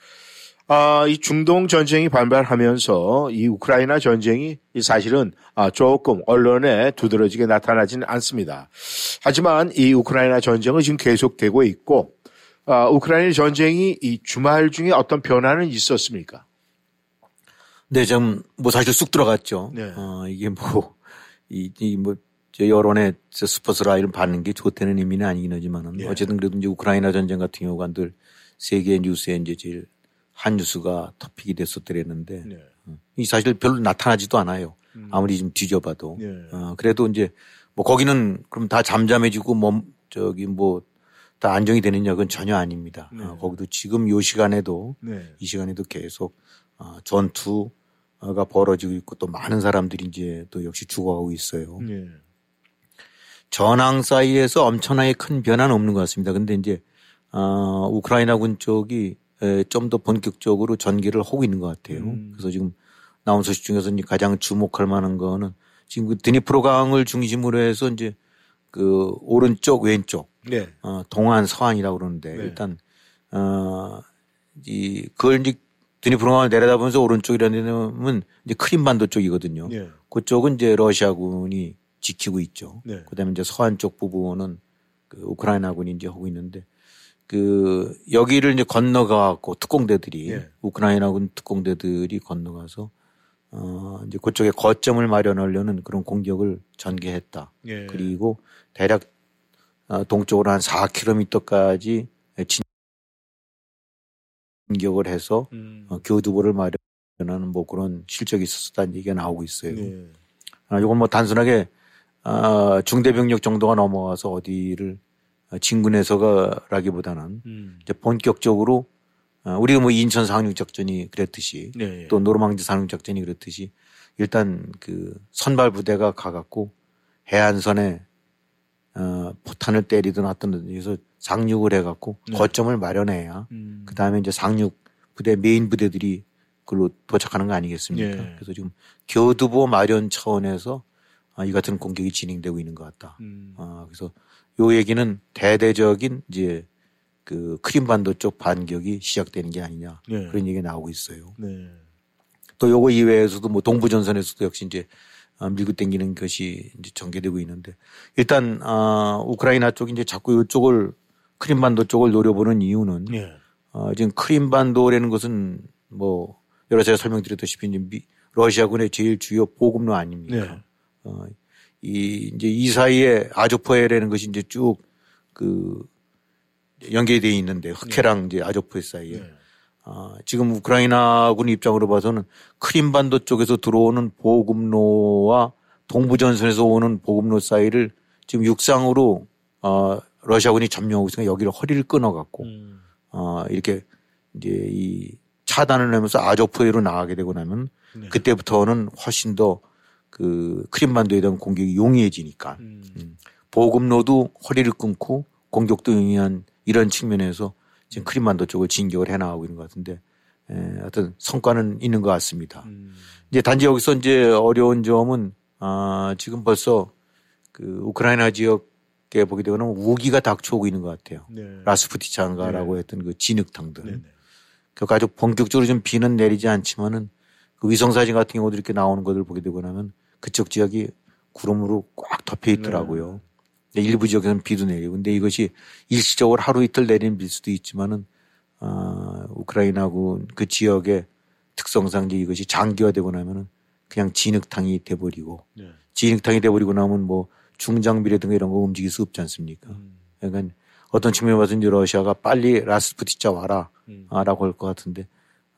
아, 이 중동 전쟁이 반발하면서 이 우크라이나 전쟁이 사실은 아, 조금 언론에 두드러지게 나타나지는 않습니다. 하지만 이 우크라이나 전쟁은 지금 계속되고 있고 아, 우크라이나 전쟁이 이 주말 중에 어떤 변화는 있었습니까? 네, 좀 뭐 사실 쑥 들어갔죠. 네. 어, 이게 뭐, 이, 이 뭐, 저 여론의 스포츠라 이런 받는 게 좋다는 의미는 아니긴 하지만은 예. 어쨌든 그래도 이제 우크라이나 전쟁 같은 경우가 늘 세계 뉴스에 이제 제일 한 뉴스가 터픽이 됐었더랬는데 네. 이 사실 별로 나타나지도 않아요. 아무리 좀 뒤져봐도. 예. 어, 그래도 이제 뭐 거기는 그럼 다 잠잠해지고 뭐 저기 뭐 다 안정이 되느냐 그건 전혀 아닙니다. 어, 거기도 지금 요 시간에도 네. 이 시간에도 계속 어, 전투가 벌어지고 있고 또 많은 사람들이 이제 또 역시 죽어가고 있어요. 네. 전황 사이에서 엄청나게 큰 변화는 없는 것 같습니다. 근데 이제 어, 우크라이나군 쪽이 좀 더 본격적으로 전개를 하고 있는 것 같아요. 그래서 지금 나온 소식 중에서 이제 가장 주목할 만한 거는 지금 그 드니프로 강을 중심으로 해서 이제 그 오른쪽 왼쪽 네. 어, 동안 서안이라고 그러는데 네. 일단 어, 이 그걸 이제 드니프로 강을 내려다보면서 오른쪽이라는 데는 이제 크림반도 쪽이거든요. 네. 그쪽은 이제 러시아군이 지키고 있죠. 네. 그다음에 이제 서안 쪽 부분은 그 우크라이나군이 이제 하고 있는데 그 여기를 이제 건너가고 특공대들이 네. 우크라이나군 특공대들이 건너가서 어 이제 그쪽에 거점을 마련하려는 그런 공격을 전개했다. 예. 그리고 대략 어, 동쪽으로 한 4km까지 진격을 해서 음. 어, 교두보를 마련하는 뭐 그런 실적이 있었다는 얘기가 나오고 있어요. 네. 아, 이건 뭐 단순하게 아, 중대병력 정도가 넘어와서 어디를 어, 진군에서가라기보다는 음. 이제 본격적으로 어, 우리가 뭐 인천 상륙 작전이 그랬듯이 네. 또 노르망디 상륙 작전이 그랬듯이 일단 그 선발 부대가 가갖고 해안선에 어, 포탄을 때리든 어떤 데서 상륙을 해갖고 네. 거점을 마련해야 음. 그 다음에 이제 상륙 부대 메인 부대들이 그걸로 도착하는 거 아니겠습니까? 예. 그래서 지금 교두보 마련 차원에서 아, 이 같은 공격이 진행되고 있는 것 같다. 음. 아, 그래서 요 얘기는 대대적인 이제 그 크림반도 쪽 반격이 시작되는 게 아니냐 네. 그런 얘기가 나오고 있어요. 네. 또 요거 이외에서도 뭐 동부전선에서도 역시 이제 아, 밀고 당기는 것이 이제 전개되고 있는데 일단 아, 우크라이나 쪽이 이제 자꾸 이쪽을 크림반도 쪽을 노려보는 이유는 예. 어, 지금 크림반도라는 것은 뭐 여러 제가 설명드렸다시피 이제 미, 러시아군의 제일 주요 보급로 아닙니까? 네. 어, 이 이제 이 사이에 아조포에라는 것이 이제 쭉 그 연계돼 있는데 흑해랑 이제 아조포에 사이에 네. 아, 지금 우크라이나군 입장으로 봐서는 크림반도 쪽에서 들어오는 보급로와 동부전선에서 오는 보급로 사이를 지금 육상으로 어, 러시아군이 점령하고 있으니까 여기를 허리를 끊어갖고 음. 어, 이렇게 이제 이 차단을 하면서 아조포에로 나가게 되고 나면 네. 그때부터는 훨씬 더 그 크림반도에 대한 공격이 용이해지니까 음. 음. 보급로도 허리를 끊고 공격도 용이한 이런 측면에서 지금 크림반도 쪽을 진격을 해 나가고 있는 것 같은데 에, 어떤 성과는 있는 것 같습니다. 음. 이제 단지 여기서 이제 어려운 점은 아, 지금 벌써 그 우크라이나 지역에 보게 되면 우기가 닥쳐오고 있는 것 같아요. 네. 라스푸티창가라고 했던 그 진흙탕들. 네네. 그 아주 본격적으로 좀 비는 내리지 않지만은 그 위성사진 같은 경우도 이렇게 나오는 것을 보게 되고 나면 그쪽 지역이 구름으로 꽉 덮여 있더라고요. 근데 일부 지역에서는 비도 내리고 근데 이것이 일시적으로 하루 이틀 내리는 빌 수도 있지만은 아, 우크라이나군 그 지역의 특성상 이것이 장기화되고 나면은 그냥 진흙탕이 돼버리고 네. 진흙탕이 돼버리고 나면 뭐 중장비라든가 이런 거 움직일 수 없지 않습니까? 음. 그러니까 어떤 측면에 봐서 이제 러시아가 빨리 라스푸티차 와라 음. 아, 라고 할 것 같은데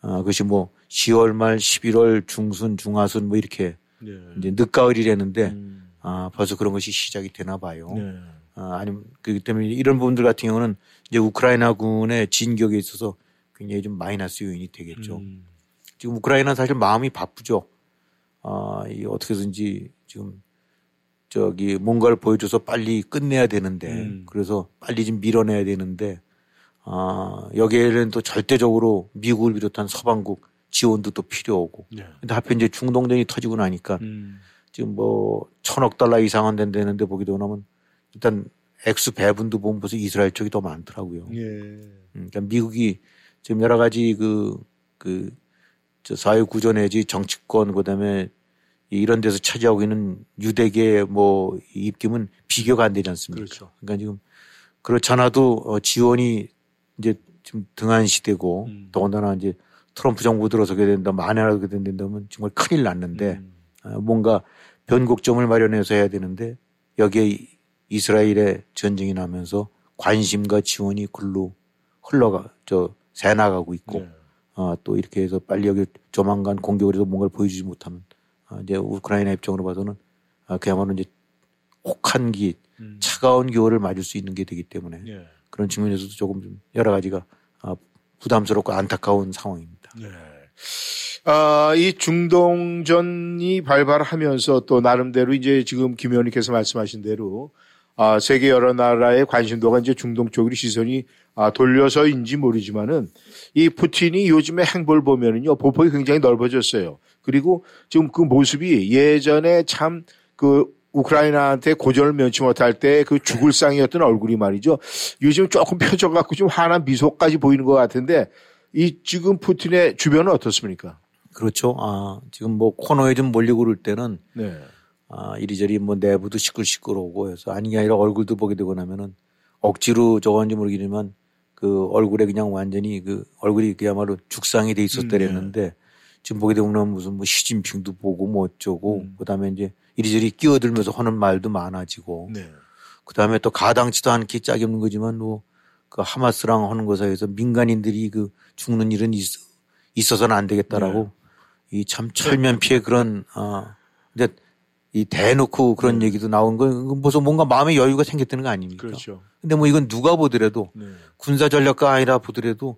아, 그것이 뭐 10월 말 11월 중순 중하순 뭐 이렇게 네. 이제 늦가을이라는데 음. 아, 벌써 그런 것이 시작이 되나 봐요. 네. 아, 아니면 그렇기 때문에 이런 부분들 같은 경우는 이제 우크라이나군의 진격에 있어서 굉장히 좀 마이너스 요인이 되겠죠. 음. 지금 우크라이나는 사실 마음이 바쁘죠. 아, 이 어떻게든지 지금 저기 뭔가를 보여줘서 빨리 끝내야 되는데 음. 그래서 빨리 좀 밀어내야 되는데 아, 여기에는 또 절대적으로 미국을 비롯한 서방국 지원도 또 필요하고 네. 근데 하필 이제 중동전이 터지고 나니까 음. 지금 뭐 천억 달러 이상은 된다는데 보기도 하면 일단 액수 배분도 보면 벌써 이스라엘 쪽이 더 많더라고요. 예. 음, 그러니까 미국이 지금 여러 가지 그, 그, 저 사회 구조 내지 정치권 그다음에 이런 데서 차지하고 있는 유대계 뭐 입김은 비교가 안 되지 않습니까? 그렇죠. 그러니까 지금 그렇잖아도 어, 지원이 이제 좀 등한시되고 음. 더군다나 이제 트럼프 정부 들어서게 된다, 만약에 된다면 정말 큰일 났는데 음. 어, 뭔가 변곡점을 마련해서 해야 되는데 여기에 이- 이스라엘의 전쟁이 나면서 관심과 지원이 글로 흘러가 저 새 나가고 있고 네. 어, 또 이렇게 해서 빨리 여기 조만간 공격을 해서 뭔가를 보여주지 못하면 어, 이제 우크라이나 입장으로 봐서는 아, 그야말로 이제 혹한기 음. 차가운 겨울을 맞을 수 있는 게 되기 때문에 예. 그런 측면에서도 조금 좀 여러 가지가 아, 부담스럽고 안타까운 상황입니다. 네. 아, 이 중동전이 발발하면서 또 나름대로 이제 지금 김 의원님께서 말씀하신 대로 아, 세계 여러 나라의 관심도가 이제 중동 쪽으로 시선이 아, 돌려서인지 모르지만은 이 푸틴이 요즘에 행보를 보면은요, 보폭이 굉장히 넓어졌어요. 그리고 지금 그 모습이 예전에 참 그 우크라이나한테 고전을 면치 못할 때 그 죽을 상이었던 얼굴이 말이죠. 요즘 조금 펴져갖고 좀 환한 미소까지 보이는 것 같은데 이 지금 푸틴의 주변은 어떻습니까? 그렇죠. 아, 지금 뭐 코너에 좀 몰리고 그럴 때는 네. 아, 이리저리 뭐 내부도 시끌시끌하고 해서 아닌 게 아니라 얼굴도 보게 되고 나면은 억지로 저건지 모르겠지만 그 얼굴에 그냥 완전히 그 얼굴이 그야말로 죽상이 돼 있었다랬는데 지금 보게 되면 무슨 뭐 시진핑도 보고 뭐 어쩌고 음. 그 다음에 이제 이리저리 끼어들면서 하는 말도 많아지고 네. 그 다음에 또 가당치도 않게 짝이 없는 거지만 뭐그 하마스랑 하는 것에 의해서 민간인들이 그 죽는 일은 있, 있어서는 안 되겠다라고 이참 철면피의 그런 어 근데 이 대놓고 그런 네. 얘기도 나온 건 무슨 뭔가 마음의 여유가 생겼다는 거 아닙니까? 그렇죠. 근데 뭐 이건 누가 보더라도 네. 군사 전략가 아니라 보더라도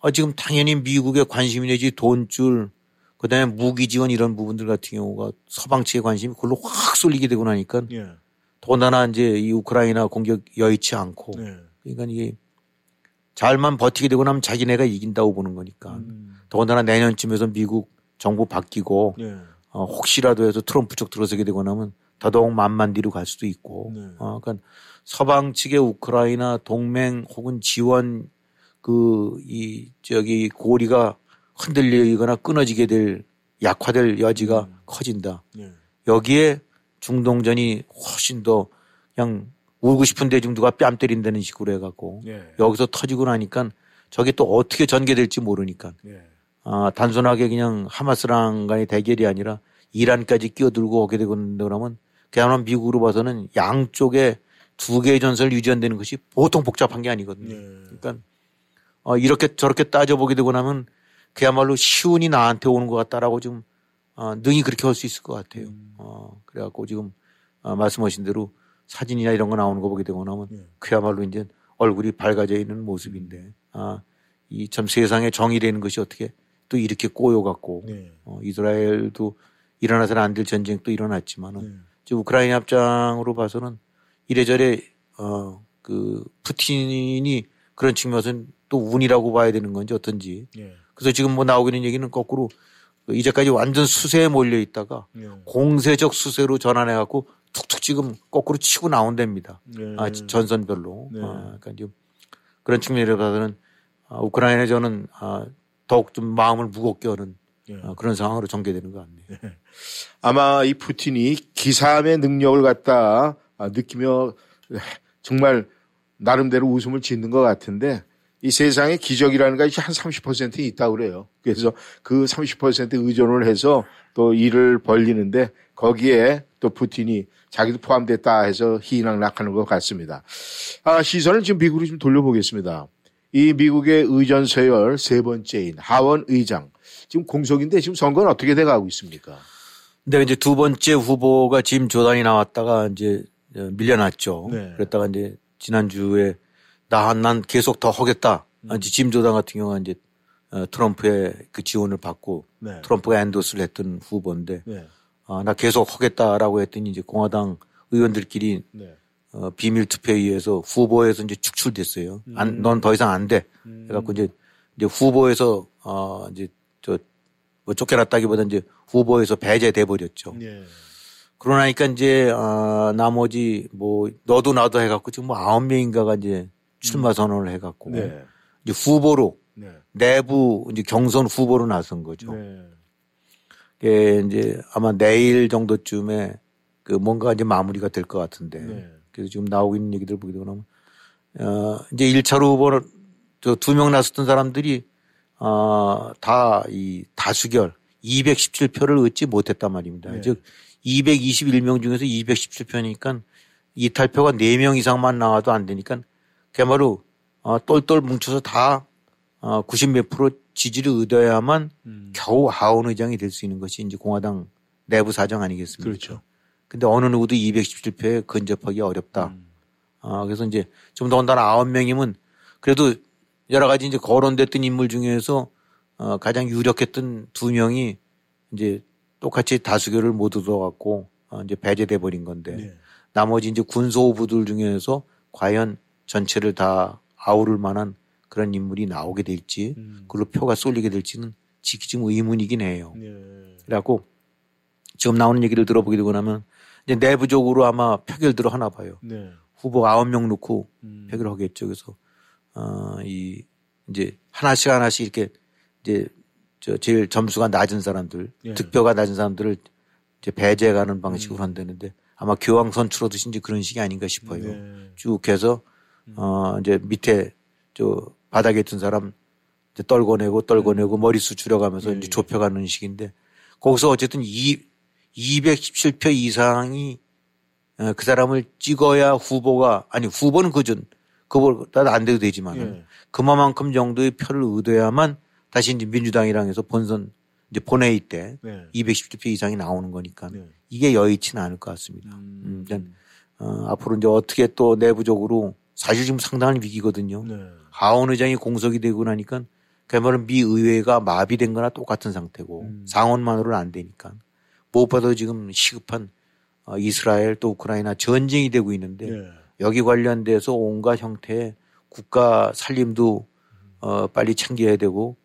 아, 지금 당연히 미국의 관심이 내지 돈줄 그다음에 무기 지원 이런 부분들 같은 경우가 서방 측의 관심이 그걸로 확 쏠리게 되고 나니까 예. 더나 이제 이 우크라이나 공격 여의치 않고 네. 그러니까 이게 잘만 버티게 되고 나면 자기네가 이긴다고 보는 거니까 음. 더군다나 내년쯤에서 미국 정부 바뀌고 예. 어, 혹시라도 해서 트럼프 쪽 들어서게 되고 나면 더더욱 만만 뒤로 갈 수도 있고 네. 어, 그러니까 서방 측의 우크라이나 동맹 혹은 지원 그 이 저기 고리가 흔들리거나 끊어지게 될 약화될 여지가 음. 커진다. 예. 여기에 중동전이 훨씬 더 그냥 울고 싶은 대중도가 뺨 때린다는 식으로 해갖고 예. 여기서 터지고 나니까 저게 또 어떻게 전개될지 모르니까 예. 아, 단순하게 그냥 하마스랑 간의 대결이 아니라 이란까지 끼어들고 오게 되고 그러면 그야말로 미국으로 봐서는 양쪽에 두 개의 전선을 유지한다는 것이 보통 복잡한 게 아니거든요. 예. 그러니까 어, 이렇게 저렇게 따져보게 되고 나면 그야말로 시운이 나한테 오는 것 같다라고 좀 어, 능히 그렇게 할 수 있을 것 같아요. 음. 어, 그래갖고 지금 어, 말씀하신 대로 사진이나 이런 거 나오는 거 보게 되고 나면 예. 그야말로 이제 얼굴이 밝아져 있는 모습인데 아, 이 참 세상에 정의라는 것이 어떻게 또 이렇게 꼬여갖고 예. 어, 이스라엘도 일어나서는 안 될 전쟁도 일어났지만은 예. 지금 우크라이나 입장으로 봐서는 이래저래 어, 그 푸틴이 그런 측면에서는 또 운이라고 봐야 되는 건지 어떤지 예. 그래서 지금 뭐 나오고 있는 얘기는 거꾸로 그 이제까지 완전 수세에 몰려 있다가 예. 공세적 수세로 전환해 갖고 툭툭 지금 거꾸로 치고 나온답니다. 예. 아, 전선별로. 네. 아, 그러니까 지금 그런 측면에서 봐서는 아, 우크라이나 저는 아, 더욱 좀 마음을 무겁게 하는 예. 아, 그런 상황으로 전개되는 것 같네요. 아마 이 푸틴이 기사함의 능력을 갖다 아, 느끼며 정말 나름대로 웃음을 짓는 것 같은데 이 세상에 기적이라는 것이 한 30% 있다고 그래요. 그래서 그 30% 의존을 해서 또 일을 벌리는데 거기에 또 푸틴이 자기도 포함됐다 해서 희낙락하는 것 같습니다. 아, 시선을 지금 미국으로 좀 돌려보겠습니다. 이 미국의 의전 서열 세 번째인 하원 의장 지금 공석인데 지금 선거는 어떻게 돼가고 있습니까? 근데 이제 두 번째 후보가 짐 조단이 나왔다가 이제 밀려났죠. 네. 그랬다가 이제 지난주에 나, 난 계속 더 하겠다. 음. 아, 이제 짐 조단 같은 경우는 이제 어, 트럼프의 그 지원을 받고 네. 트럼프가 엔도스를 했던 후보인데 네. 아, 나 계속 하겠다라고 했더니 이제 공화당 의원들끼리 네. 어, 비밀 투표에 의해서 후보에서 이제 축출됐어요. 안, 넌 더 이상 안 돼. 음. 그래갖고 이제, 이제 후보에서, 어, 이제 저, 뭐 쫓겨났다기보다 이제 후보에서 배제돼 버렸죠. 예. 그러나니까 이제, 아, 나머지 뭐, 너도 나도 해갖고 지금 뭐 아홉 명인가가 이제 출마 선언을 해갖고 네. 이제 후보로 네. 내부 이제 경선 후보로 나선 거죠. 네. 예, 이제 아마 내일 정도쯤에 그 뭔가 이제 마무리가 될 것 같은데. 네. 그래서 지금 나오고 있는 얘기들 보게 되고 나면, 어, 이제 1차로 후보를 저두 명 나섰던 사람들이, 어, 다 이 다수결 217표를 얻지 못했단 말입니다. 네. 즉 221명 중에서 217표니까 이탈표가 4명 이상만 나와도 안 되니까 그야말로 어, 똘똘 뭉쳐서 다 어, 90 몇 프로 지지를 얻어야만 음. 겨우 하원 의장이 될 수 있는 것이 이제 공화당 내부 사정 아니겠습니까? 그렇죠. 근데 어느 누구도 217표에 근접하기 어렵다. 음. 아, 그래서 이제 좀 더군다나 아홉 명이면 그래도 여러 가지 이제 거론됐던 인물 중에서 어, 가장 유력했던 두 명이 이제 똑같이 다수결을 못 얻어갖고 어, 이제 배제돼 버린 건데 네. 나머지 이제 군소 후보들 중에서 과연 전체를 다 아우를 만한 그런 인물이 나오게 될지 음. 그걸로 표가 쏠리게 될지는 지금 의문이긴 해요. 네. 그래갖고 지금 나오는 얘기를 들어보게 되고 나면 이제 내부적으로 아마 표결들을 하나 봐요. 네. 후보 아홉 명 놓고 음. 표결을 하겠죠. 그래서 어이 이제 하나씩 하나씩 이렇게 이제 저 제일 점수가 낮은 사람들, 예. 득표가 낮은 사람들을 이제 배제해가는 방식으로 음. 한다는데 아마 교황 선출하듯이 이제 그런 식이 아닌가 싶어요. 네. 쭉 해서 어 이제 밑에 저 바닥에 있던 사람 이제 떨궈내고 떨궈내고 머리수 줄여가면서 음. 예, 이제 예. 좁혀가는 식인데 거기서 어쨌든 이 217표 이상이 어, 그 사람을 찍어야 후보가 아니 후보는 그전 그보다 안 돼도 되지만 예. 그만큼 정도의 표를 얻어야만 다시 이제 민주당이랑 해서 본선 이제 본회의 때 네. 210조 이상이 나오는 거니까 네. 이게 여의치는 않을 것 같습니다. 음, 그러니까 어, 앞으로 이제 어떻게 또 내부적으로 사실 지금 상당한 위기거든요. 네. 하원 의장이 공석이 되고 나니까 그야말로 미 의회가 마비된 거나 똑같은 상태고 음. 상원만으로는 안 되니까 무엇보다도 지금 시급한 어, 이스라엘 또 우크라이나 전쟁이 되고 있는데 네. 여기 관련돼서 온갖 형태의 국가 살림도 어, 빨리 챙겨야 되고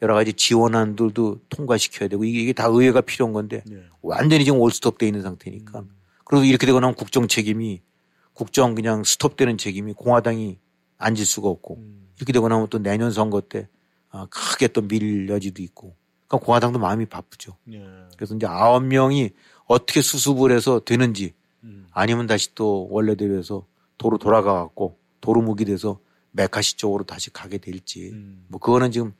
여러 가지 지원안들도 통과시켜야 되고 이게, 이게 다 의회가 필요한 건데 네. 완전히 지금 올 스톱 돼 있는 상태니까 그리고 이렇게 되고 나면 국정 책임이 국정 그냥 스톱되는 책임이 공화당이 앉을 수가 없고. 이렇게 되고 나면 또 내년 선거 때 아, 크게 또 밀려지도 있고. 그러니까 공화당도 마음이 바쁘죠. 네. 그래서 이제 아홉 명이 어떻게 수습을 해서 되는지 아니면 다시 또 원래대로 해서 도로 돌아가 갖고 도루묵이 돼서 메카시 쪽으로 다시 가게 될지. 뭐 그거는 지금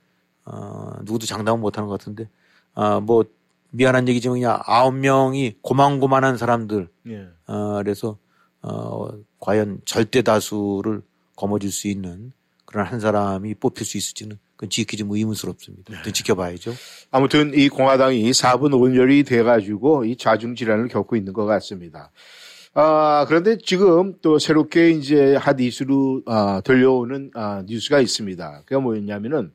어 누구도 장담은 못하는 것 같은데. 아뭐 미안한 얘기지만 그냥 아홉 명이 고만고만한 사람들. 예. 어 그래서 어 과연 절대 다수를 거머쥘 수 있는 그런 한 사람이 뽑힐 수 있을지는 그건 지극히 좀 의문스럽습니다. 또 지켜봐야죠. 아무튼 이 공화당이 4분 5열이 돼가지고 이 좌중 질환을 겪고 있는 것 같습니다. 아, 그런데 지금 또 새롭게 이제 핫 이슈로 아, 들려오는 아, 뉴스가 있습니다. 그게 뭐였냐면은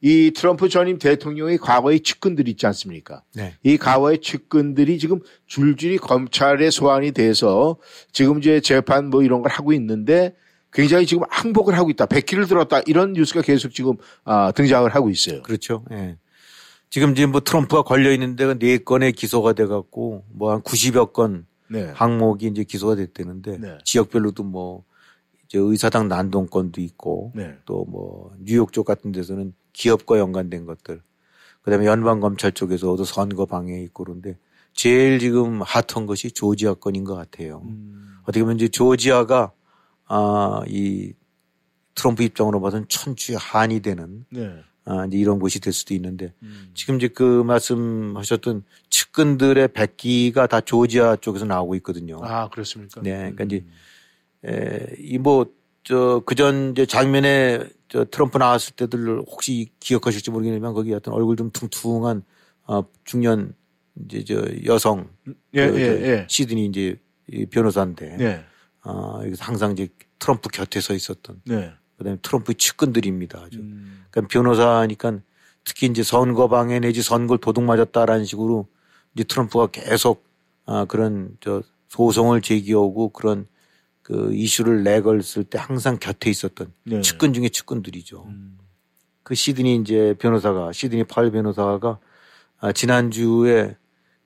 이 트럼프 전임 대통령의 과거의 측근들 있지 않습니까? 네. 이 과거의 측근들이 지금 줄줄이 검찰에 소환이 돼서 지금 이제 재판 뭐 이런 걸 하고 있는데 굉장히 지금 항복을 하고 있다. 백기를 들었다. 이런 뉴스가 계속 지금 아, 등장을 하고 있어요. 그렇죠. 예. 지금 지금 뭐 트럼프가 걸려 있는 데가 네 건의 기소가 돼 갖고 뭐 한 90여 건 네. 항목이 이제 기소가 됐다는데 네. 지역별로도 뭐 이제 의사당 난동 건도 있고 네. 또뭐 뉴욕 쪽 같은 데서는 기업과 연관된 것들 그다음에 연방 검찰 쪽에서도 선거 방해 있고 그런데 제일 지금 핫한 것이 조지아 건인 것 같아요. 음. 어떻게 보면 이제 조지아가 아이 트럼프 입장으로 봐서는 천추의 한이 되는 네. 아, 이제 이런 곳이 될 수도 있는데 음. 지금 이제 그 말씀하셨던 측근들의 백기가 다 조지아 쪽에서 나오고 있거든요. 아, 그렇습니까? 네, 그러니까 이제 에, 이뭐 저 그전 이제 장면에 저 트럼프 나왔을 때들 혹시 기억하실지 모르겠지만 거기 어떤 얼굴 좀 퉁퉁한 어 중년 이제 저 여성 예, 그, 예, 저 예. 시드니 이제 이 변호사인데 네. 어 여기서 항상 이제 트럼프 곁에 서 있었던 네. 그다음에 트럼프의 측근들입니다. 아주. 음. 그러니까 변호사니까 특히 이제 선거 방해 내지 선거를 도둑 맞았다라는 식으로 이제 트럼프가 계속 아 그런 저 소송을 제기하고 그런 그 이슈를 내걸었을 때 항상 곁에 있었던 네. 측근 중에 측근들이죠. 음. 그 시드니 이제 변호사가 시드니 파일 변호사가 아, 지난주에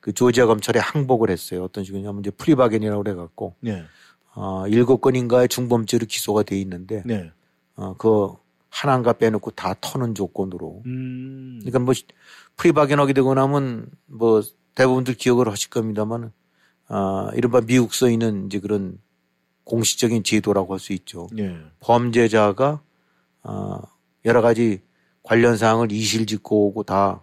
그 조지아 검찰에 항복을 했어요. 어떤 식이냐면 이제 프리바겐이라고 그래 갖고 네. 아, 일곱 건인가의 중범죄로 기소가 돼 있는데 네. 어, 그 하나인가 빼놓고 다 터는 조건으로. 음. 그러니까 뭐 프리바겐하게 되고 나면 뭐 대부분들 기억을 하실 겁니다만 아, 이른바 미국 서 있는 이제 그런 공식적인 제도라고 할 수 있죠. 네. 범죄자가 아, 여러 가지 관련 사항을 이실 짓고 오고 다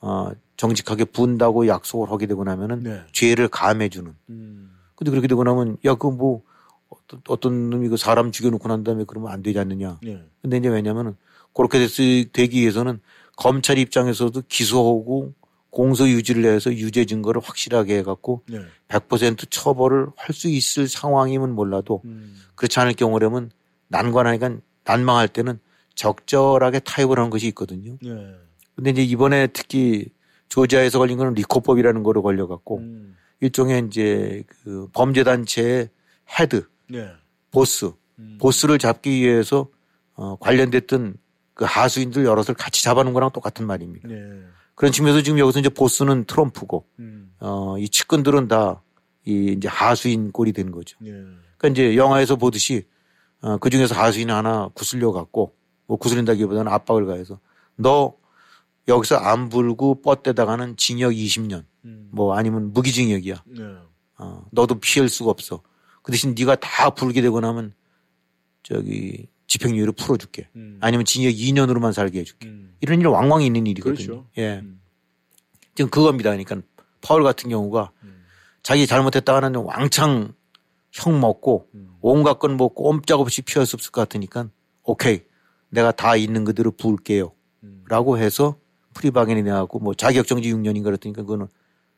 어, 정직하게 분다고 약속을 하게 되고 나면은 네. 죄를 감해주는. 음. 근데 그렇게 되고 나면 야그뭐 어떤, 어떤 놈이 그 사람 죽여놓고 난 다음에 그러면 안 되지 않느냐. 네. 근데 이제 왜냐면은 그렇게 됐, 되기 위해서는 검찰 입장에서도 기소하고 공소 유지를 해서 유죄 증거를 확실하게 해갖고 네. 100% 처벌을 할 수 있을 상황이면 몰라도 음. 그렇지 않을 경우라면 난망하니까 난망할 때는 적절하게 타협을 하는 것이 있거든요. 네. 근데 이제 이번에 특히 조지아에서 걸린 거는 RICO법이라는 거로 걸려갖고 음. 일종의 이제 그 범죄단체의 head, 네. 보스, 음. 보스를 잡기 위해서 어, 관련됐던 그 하수인들 여럿을 같이 잡아놓은 거랑 똑같은 말입니다. 네. 그런 측면에서 지금 여기서 이제 보스는 트럼프고, 음. 어, 이 측근들은 다 이 이제 하수인 꼴이 된 거죠. 네. 그러니까 이제 영화에서 보듯이 어, 그 중에서 하수인 하나 구슬려 갖고 뭐 구슬린다기보다는 압박을 가해서 너 여기서 안 불고 뻗대다가는 징역 20년 음. 뭐 아니면 무기징역이야. 네. 어, 너도 피할 수가 없어. 그 대신 네가 다 불게 되고 나면 저기 집행유예를 풀어줄게. 음. 아니면 징역 2년으로만 살게 해줄게. 음. 이런 일 왕왕 있는 일이거든요. 그렇죠. 예. 음. 지금 그겁니다. 그러니까 파울 같은 경우가 음. 자기 잘못했다가는 왕창 형 먹고 음. 온갖 건뭐 꼼짝없이 피할 수 없을 것 같으니까 오케이 내가 다 있는 그대로 부을게요. 음. 라고 해서 프리바겐이 내갖고 뭐 자격정지 6년인가 그랬더니까 그거는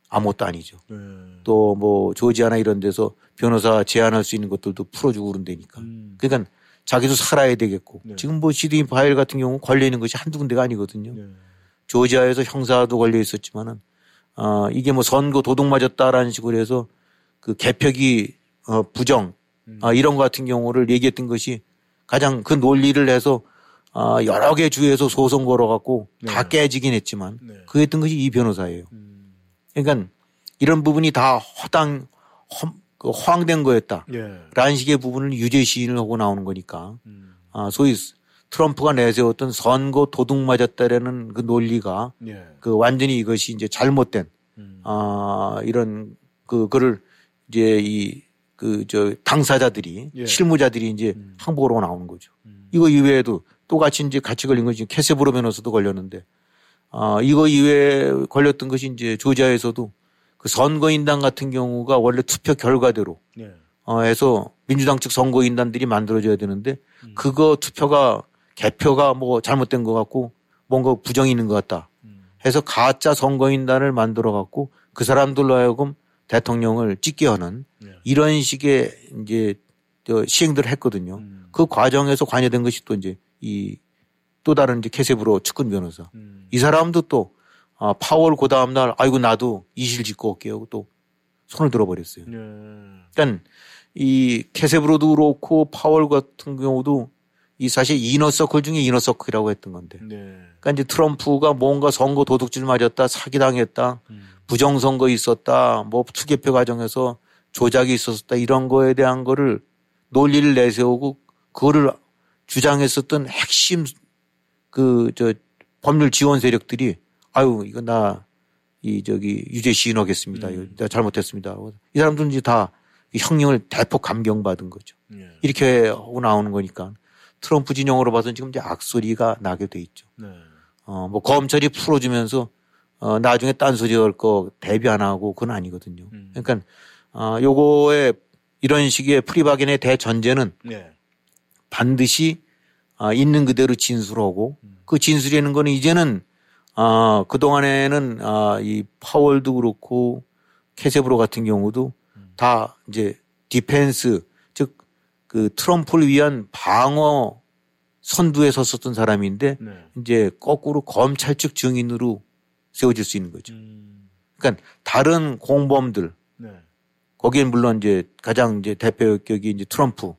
아무것도 아니죠. 또뭐 조지아나 이런 데서 변호사 제한할 수 있는 것들도 풀어주고 그런다니까. 그러니까 자기도 살아야 되겠고 지금 뭐 시드니 파일 같은 경우 걸려 있는 것이 한두 군데가 아니거든요. 조지아에서 형사도 걸려 있었지만은 어, 이게 뭐 선거 도둑 맞았다라는 식으로 해서 그 개표기 어, 부정 아, 이런 거 같은 경우를 얘기했던 것이 가장 그 논리를 해서 아, 여러 개 주에서 소송 걸어갖고 다 깨지긴 했지만 그 했던 것이 이 변호사예요. 그러니까 이런 부분이 다 허당 허, 그 허황된 거였다. 라는 식의 부분을 유죄 시인을 하고 나오는 거니까 아, 소위 트럼프가 내세웠던 선거 도둑 맞았다라는 그 논리가 예. 그 완전히 이것이 이제 잘못된 아 이런 그 그를 이제 이 그 저 당사자들이 예. 실무자들이 이제 항복을 하고 나오는 거죠. 이거 이외에도 똑같이 이제 같이 걸린 것이 캐세브로 변호사도 걸렸는데 아 이거 이외에 걸렸던 것이 이제 조지아에서도 그 선거인단 같은 경우가 원래 투표 결과대로 예. 어, 해서 민주당 측 선거인단들이 만들어져야 되는데 그거 투표가 개표가 뭐 잘못된 것 같고 뭔가 부정이 있는 것 같다 해서 가짜 선거인단을 만들어 갖고 그 사람들로 하여금 대통령을 찍게 하는 이런 식의 이제 저 시행들을 했거든요. 그 과정에서 관여된 것이 또 이제 이 또 다른 이제 캐세브로 측근 변호사. 이 사람도 또 아, 파월 그 다음 날 아이고 나도 이실 짓고 올게요. 하고 또 손을 들어버렸어요. 그러니까 이 캐세브로도 그렇고 파월 같은 경우도 이 사실 이너서클 중에 이너서클이라고 했던 건데. 그러니까 이제 트럼프가 뭔가 선거 도둑질 맞았다, 사기당했다, 부정선거 있었다, 뭐 투개표 과정에서 조작이 있었다 이런 거에 대한 거를 논리를 내세우고 그거를 주장했었던 핵심 그 저 법률 지원 세력들이 아유 이거 나 이 저기 유죄 시인하겠습니다. 이거 내가 잘못했습니다. 이 사람들은 이제 다 형령을 대폭 감경받은 거죠. 이렇게 하고 나오는 거니까 트럼프 진영으로 봐서는 지금 이제 악소리가 나게 돼 있죠. 어, 뭐 검찰이 풀어주면서 어, 나중에 딴소리 할 거 대비 안 하고 그건 아니거든요. 그러니까 어, 요거에 이런 식의 plea bargain의 대전제는 네. 반드시 아, 있는 그대로 진술하고 그 진술이라는 거는 이제는 아, 그동안에는 아, 이 파월도 그렇고 체세브로 같은 경우도 다 이제 defense 즉 그 트럼프를 위한 방어 선두에 섰었던 사람인데 이제 거꾸로 검찰 측 증인으로 세워질 수 있는 거죠. 그러니까 다른 공범들. 거기엔 물론 이제 가장 이제 대표격이 이제 트럼프에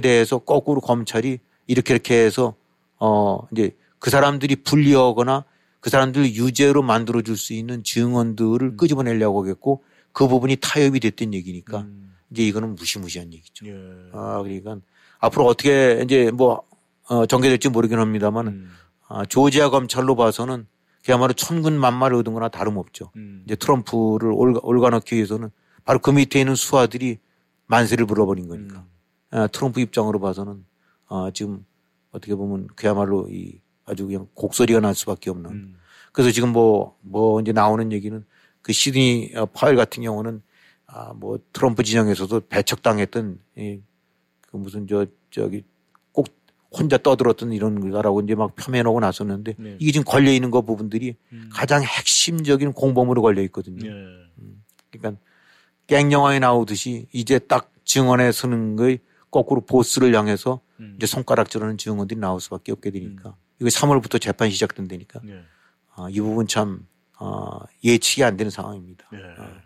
대해서 거꾸로 검찰이 이렇게 이렇게 해서 어 이제 그 사람들이 불리하거나 그 사람들을 유죄로 만들어 줄 수 있는 증언들을 끄집어내려고 하겠고 그 부분이 타협이 됐던 얘기니까 이제 이거는 무시무시한 얘기죠. 아 그러니까 앞으로 어떻게 이제 뭐 어, 전개될지 모르긴 합니다만 아, 조지아 검찰로 봐서는 그야말로 천군 만마를 얻은 거나 다름없죠. 이제 트럼프를 올가, 올가놓기 위해서는 바로 그 밑에 있는 수하들이 만세를 불어버린 거니까. 아, 트럼프 입장으로 봐서는 아, 지금 어떻게 보면 그야말로 이 아주 그냥 곡소리가 날 수밖에 없는. 그래서 지금 뭐, 뭐 이제 나오는 얘기는 그 시드니 어, 파일 같은 경우는 아, 뭐 트럼프 진영에서도 배척당했던 이, 그 무슨 저, 저기 꼭 혼자 떠들었던 이런 거라고 이제 막 표면하고 나섰는데 네. 이게 지금 걸려 있는 거 부분들이 가장 핵심적인 공범으로 걸려 있거든요. 네. 그러니까 갱 영화에 나오듯이 이제 딱 증언에 서는 거의 거꾸로 보스를 향해서 이제 손가락질하는 증언들이 나올 수밖에 없게 되니까 이거 3월부터 재판 시작된다니까 아, 이 부분 참 아, 예측이 안 되는 상황입니다. 아.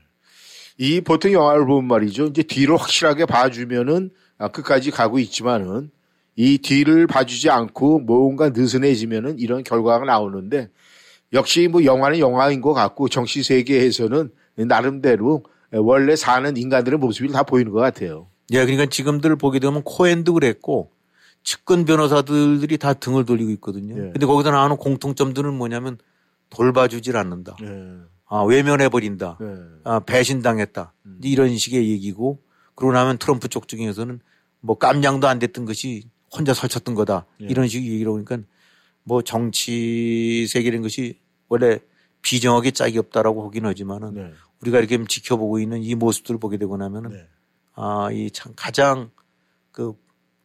이 보통 영화를 보면 말이죠. 이제 뒤를 확실하게 봐주면은 아, 끝까지 가고 있지만은 이 뒤를 봐주지 않고 뭔가 느슨해지면은 이런 결과가 나오는데 역시 뭐 영화는 영화인 것 같고 정치 세계에서는 나름대로 원래 사는 인간들의 모습이 다 보이는 것 같아요. 예, 그러니까 지금들 보게 되면 코엔도 그랬고 측근 변호사들이 다 등을 돌리고 있거든요. 예. 근데 거기서 나오는 공통점들은 뭐냐면 돌봐주질 않는다. 아, 외면해버린다. 네. 아, 배신당했다. 이제 이런 식의 얘기고 그러고 나면 트럼프 쪽 중에서는 뭐 깜냥도 안 됐던 것이 혼자 설쳤던 거다. 예. 이런 식의 얘기를 하니까 뭐 정치 세계라는 것이 원래 비정하게 짝이 없다라고 하긴 하지만은 네. 우리가 이렇게 지켜보고 있는 이 모습들을 보게 되고 나면은 아, 이 참 가장 그,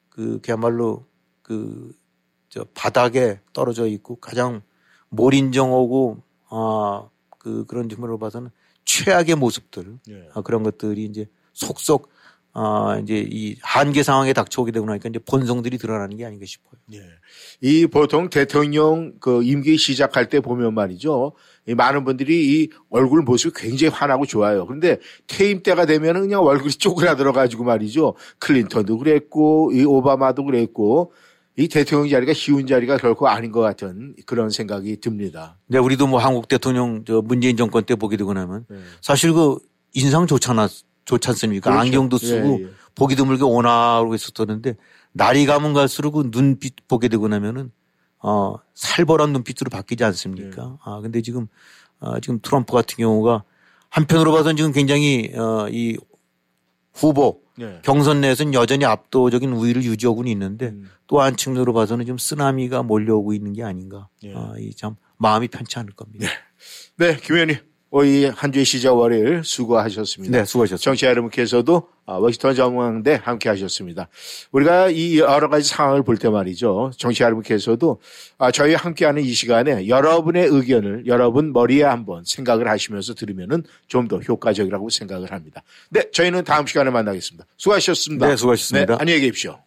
그, 그야말로 그, 저 바닥에 떨어져 있고 가장 몰인정하고 아, 그 그런 측면으로 봐서는 최악의 모습들 예. 아, 그런 것들이 이제 속속 아, 이제 이 한계 상황에 닥쳐오게 되고 나니까 이제 본성들이 드러나는 게 아닌가 싶어요. 예. 이 보통 대통령 그 임기 시작할 때 보면 말이죠. 이 많은 분들이 이 얼굴 모습이 굉장히 환하고 좋아요. 그런데 퇴임 때가 되면 그냥 얼굴이 쪼그라들어 가지고 말이죠. 클린턴도 그랬고 이 오바마도 그랬고 이 대통령 자리가 쉬운 자리가 결코 아닌 것 같은 그런 생각이 듭니다. 근데 우리도 뭐 한국 대통령 저 문재인 정권 때 보게 되고 나면 네. 사실 그 인상 좋잖아 좋지 않습니까? 그렇죠. 안경도 쓰고 예, 예. 보기 드물게 온화하고 있었었는데 날이 가면 갈수록 그 눈빛 보게 되고 나면은 어 살벌한 눈빛으로 바뀌지 않습니까? 네. 아 근데 지금 아 지금 트럼프 같은 경우가 한편으로 봐서는 지금 굉장히 어 이 후보 예. 경선 내에서는 여전히 압도적인 우위를 유지하고는 있는데 음. 또 한 측면으로 봐서는 좀 쓰나미가 몰려오고 있는 게 아닌가. 예. 아, 이 참 마음이 편치 않을 겁니다. 네, 김 의원님. 어, 이한 주의 시작 월요일 수고하셨습니다. 네, 수고하셨습니다. 정치 여러분께서도 아, 워싱턴 전망대 함께 하셨습니다. 우리가 이 여러 가지 상황을 볼 때 말이죠. 정치 여러분께서도 아, 저희 함께하는 이 시간에 여러분의 의견을 여러분 머리에 한번 생각을 하시면서 들으면은 좀 더 효과적이라고 생각을 합니다. 네, 저희는 다음 시간에 만나겠습니다. 수고하셨습니다. 네, 수고하셨습니다. 네, 안녕히 계십시오.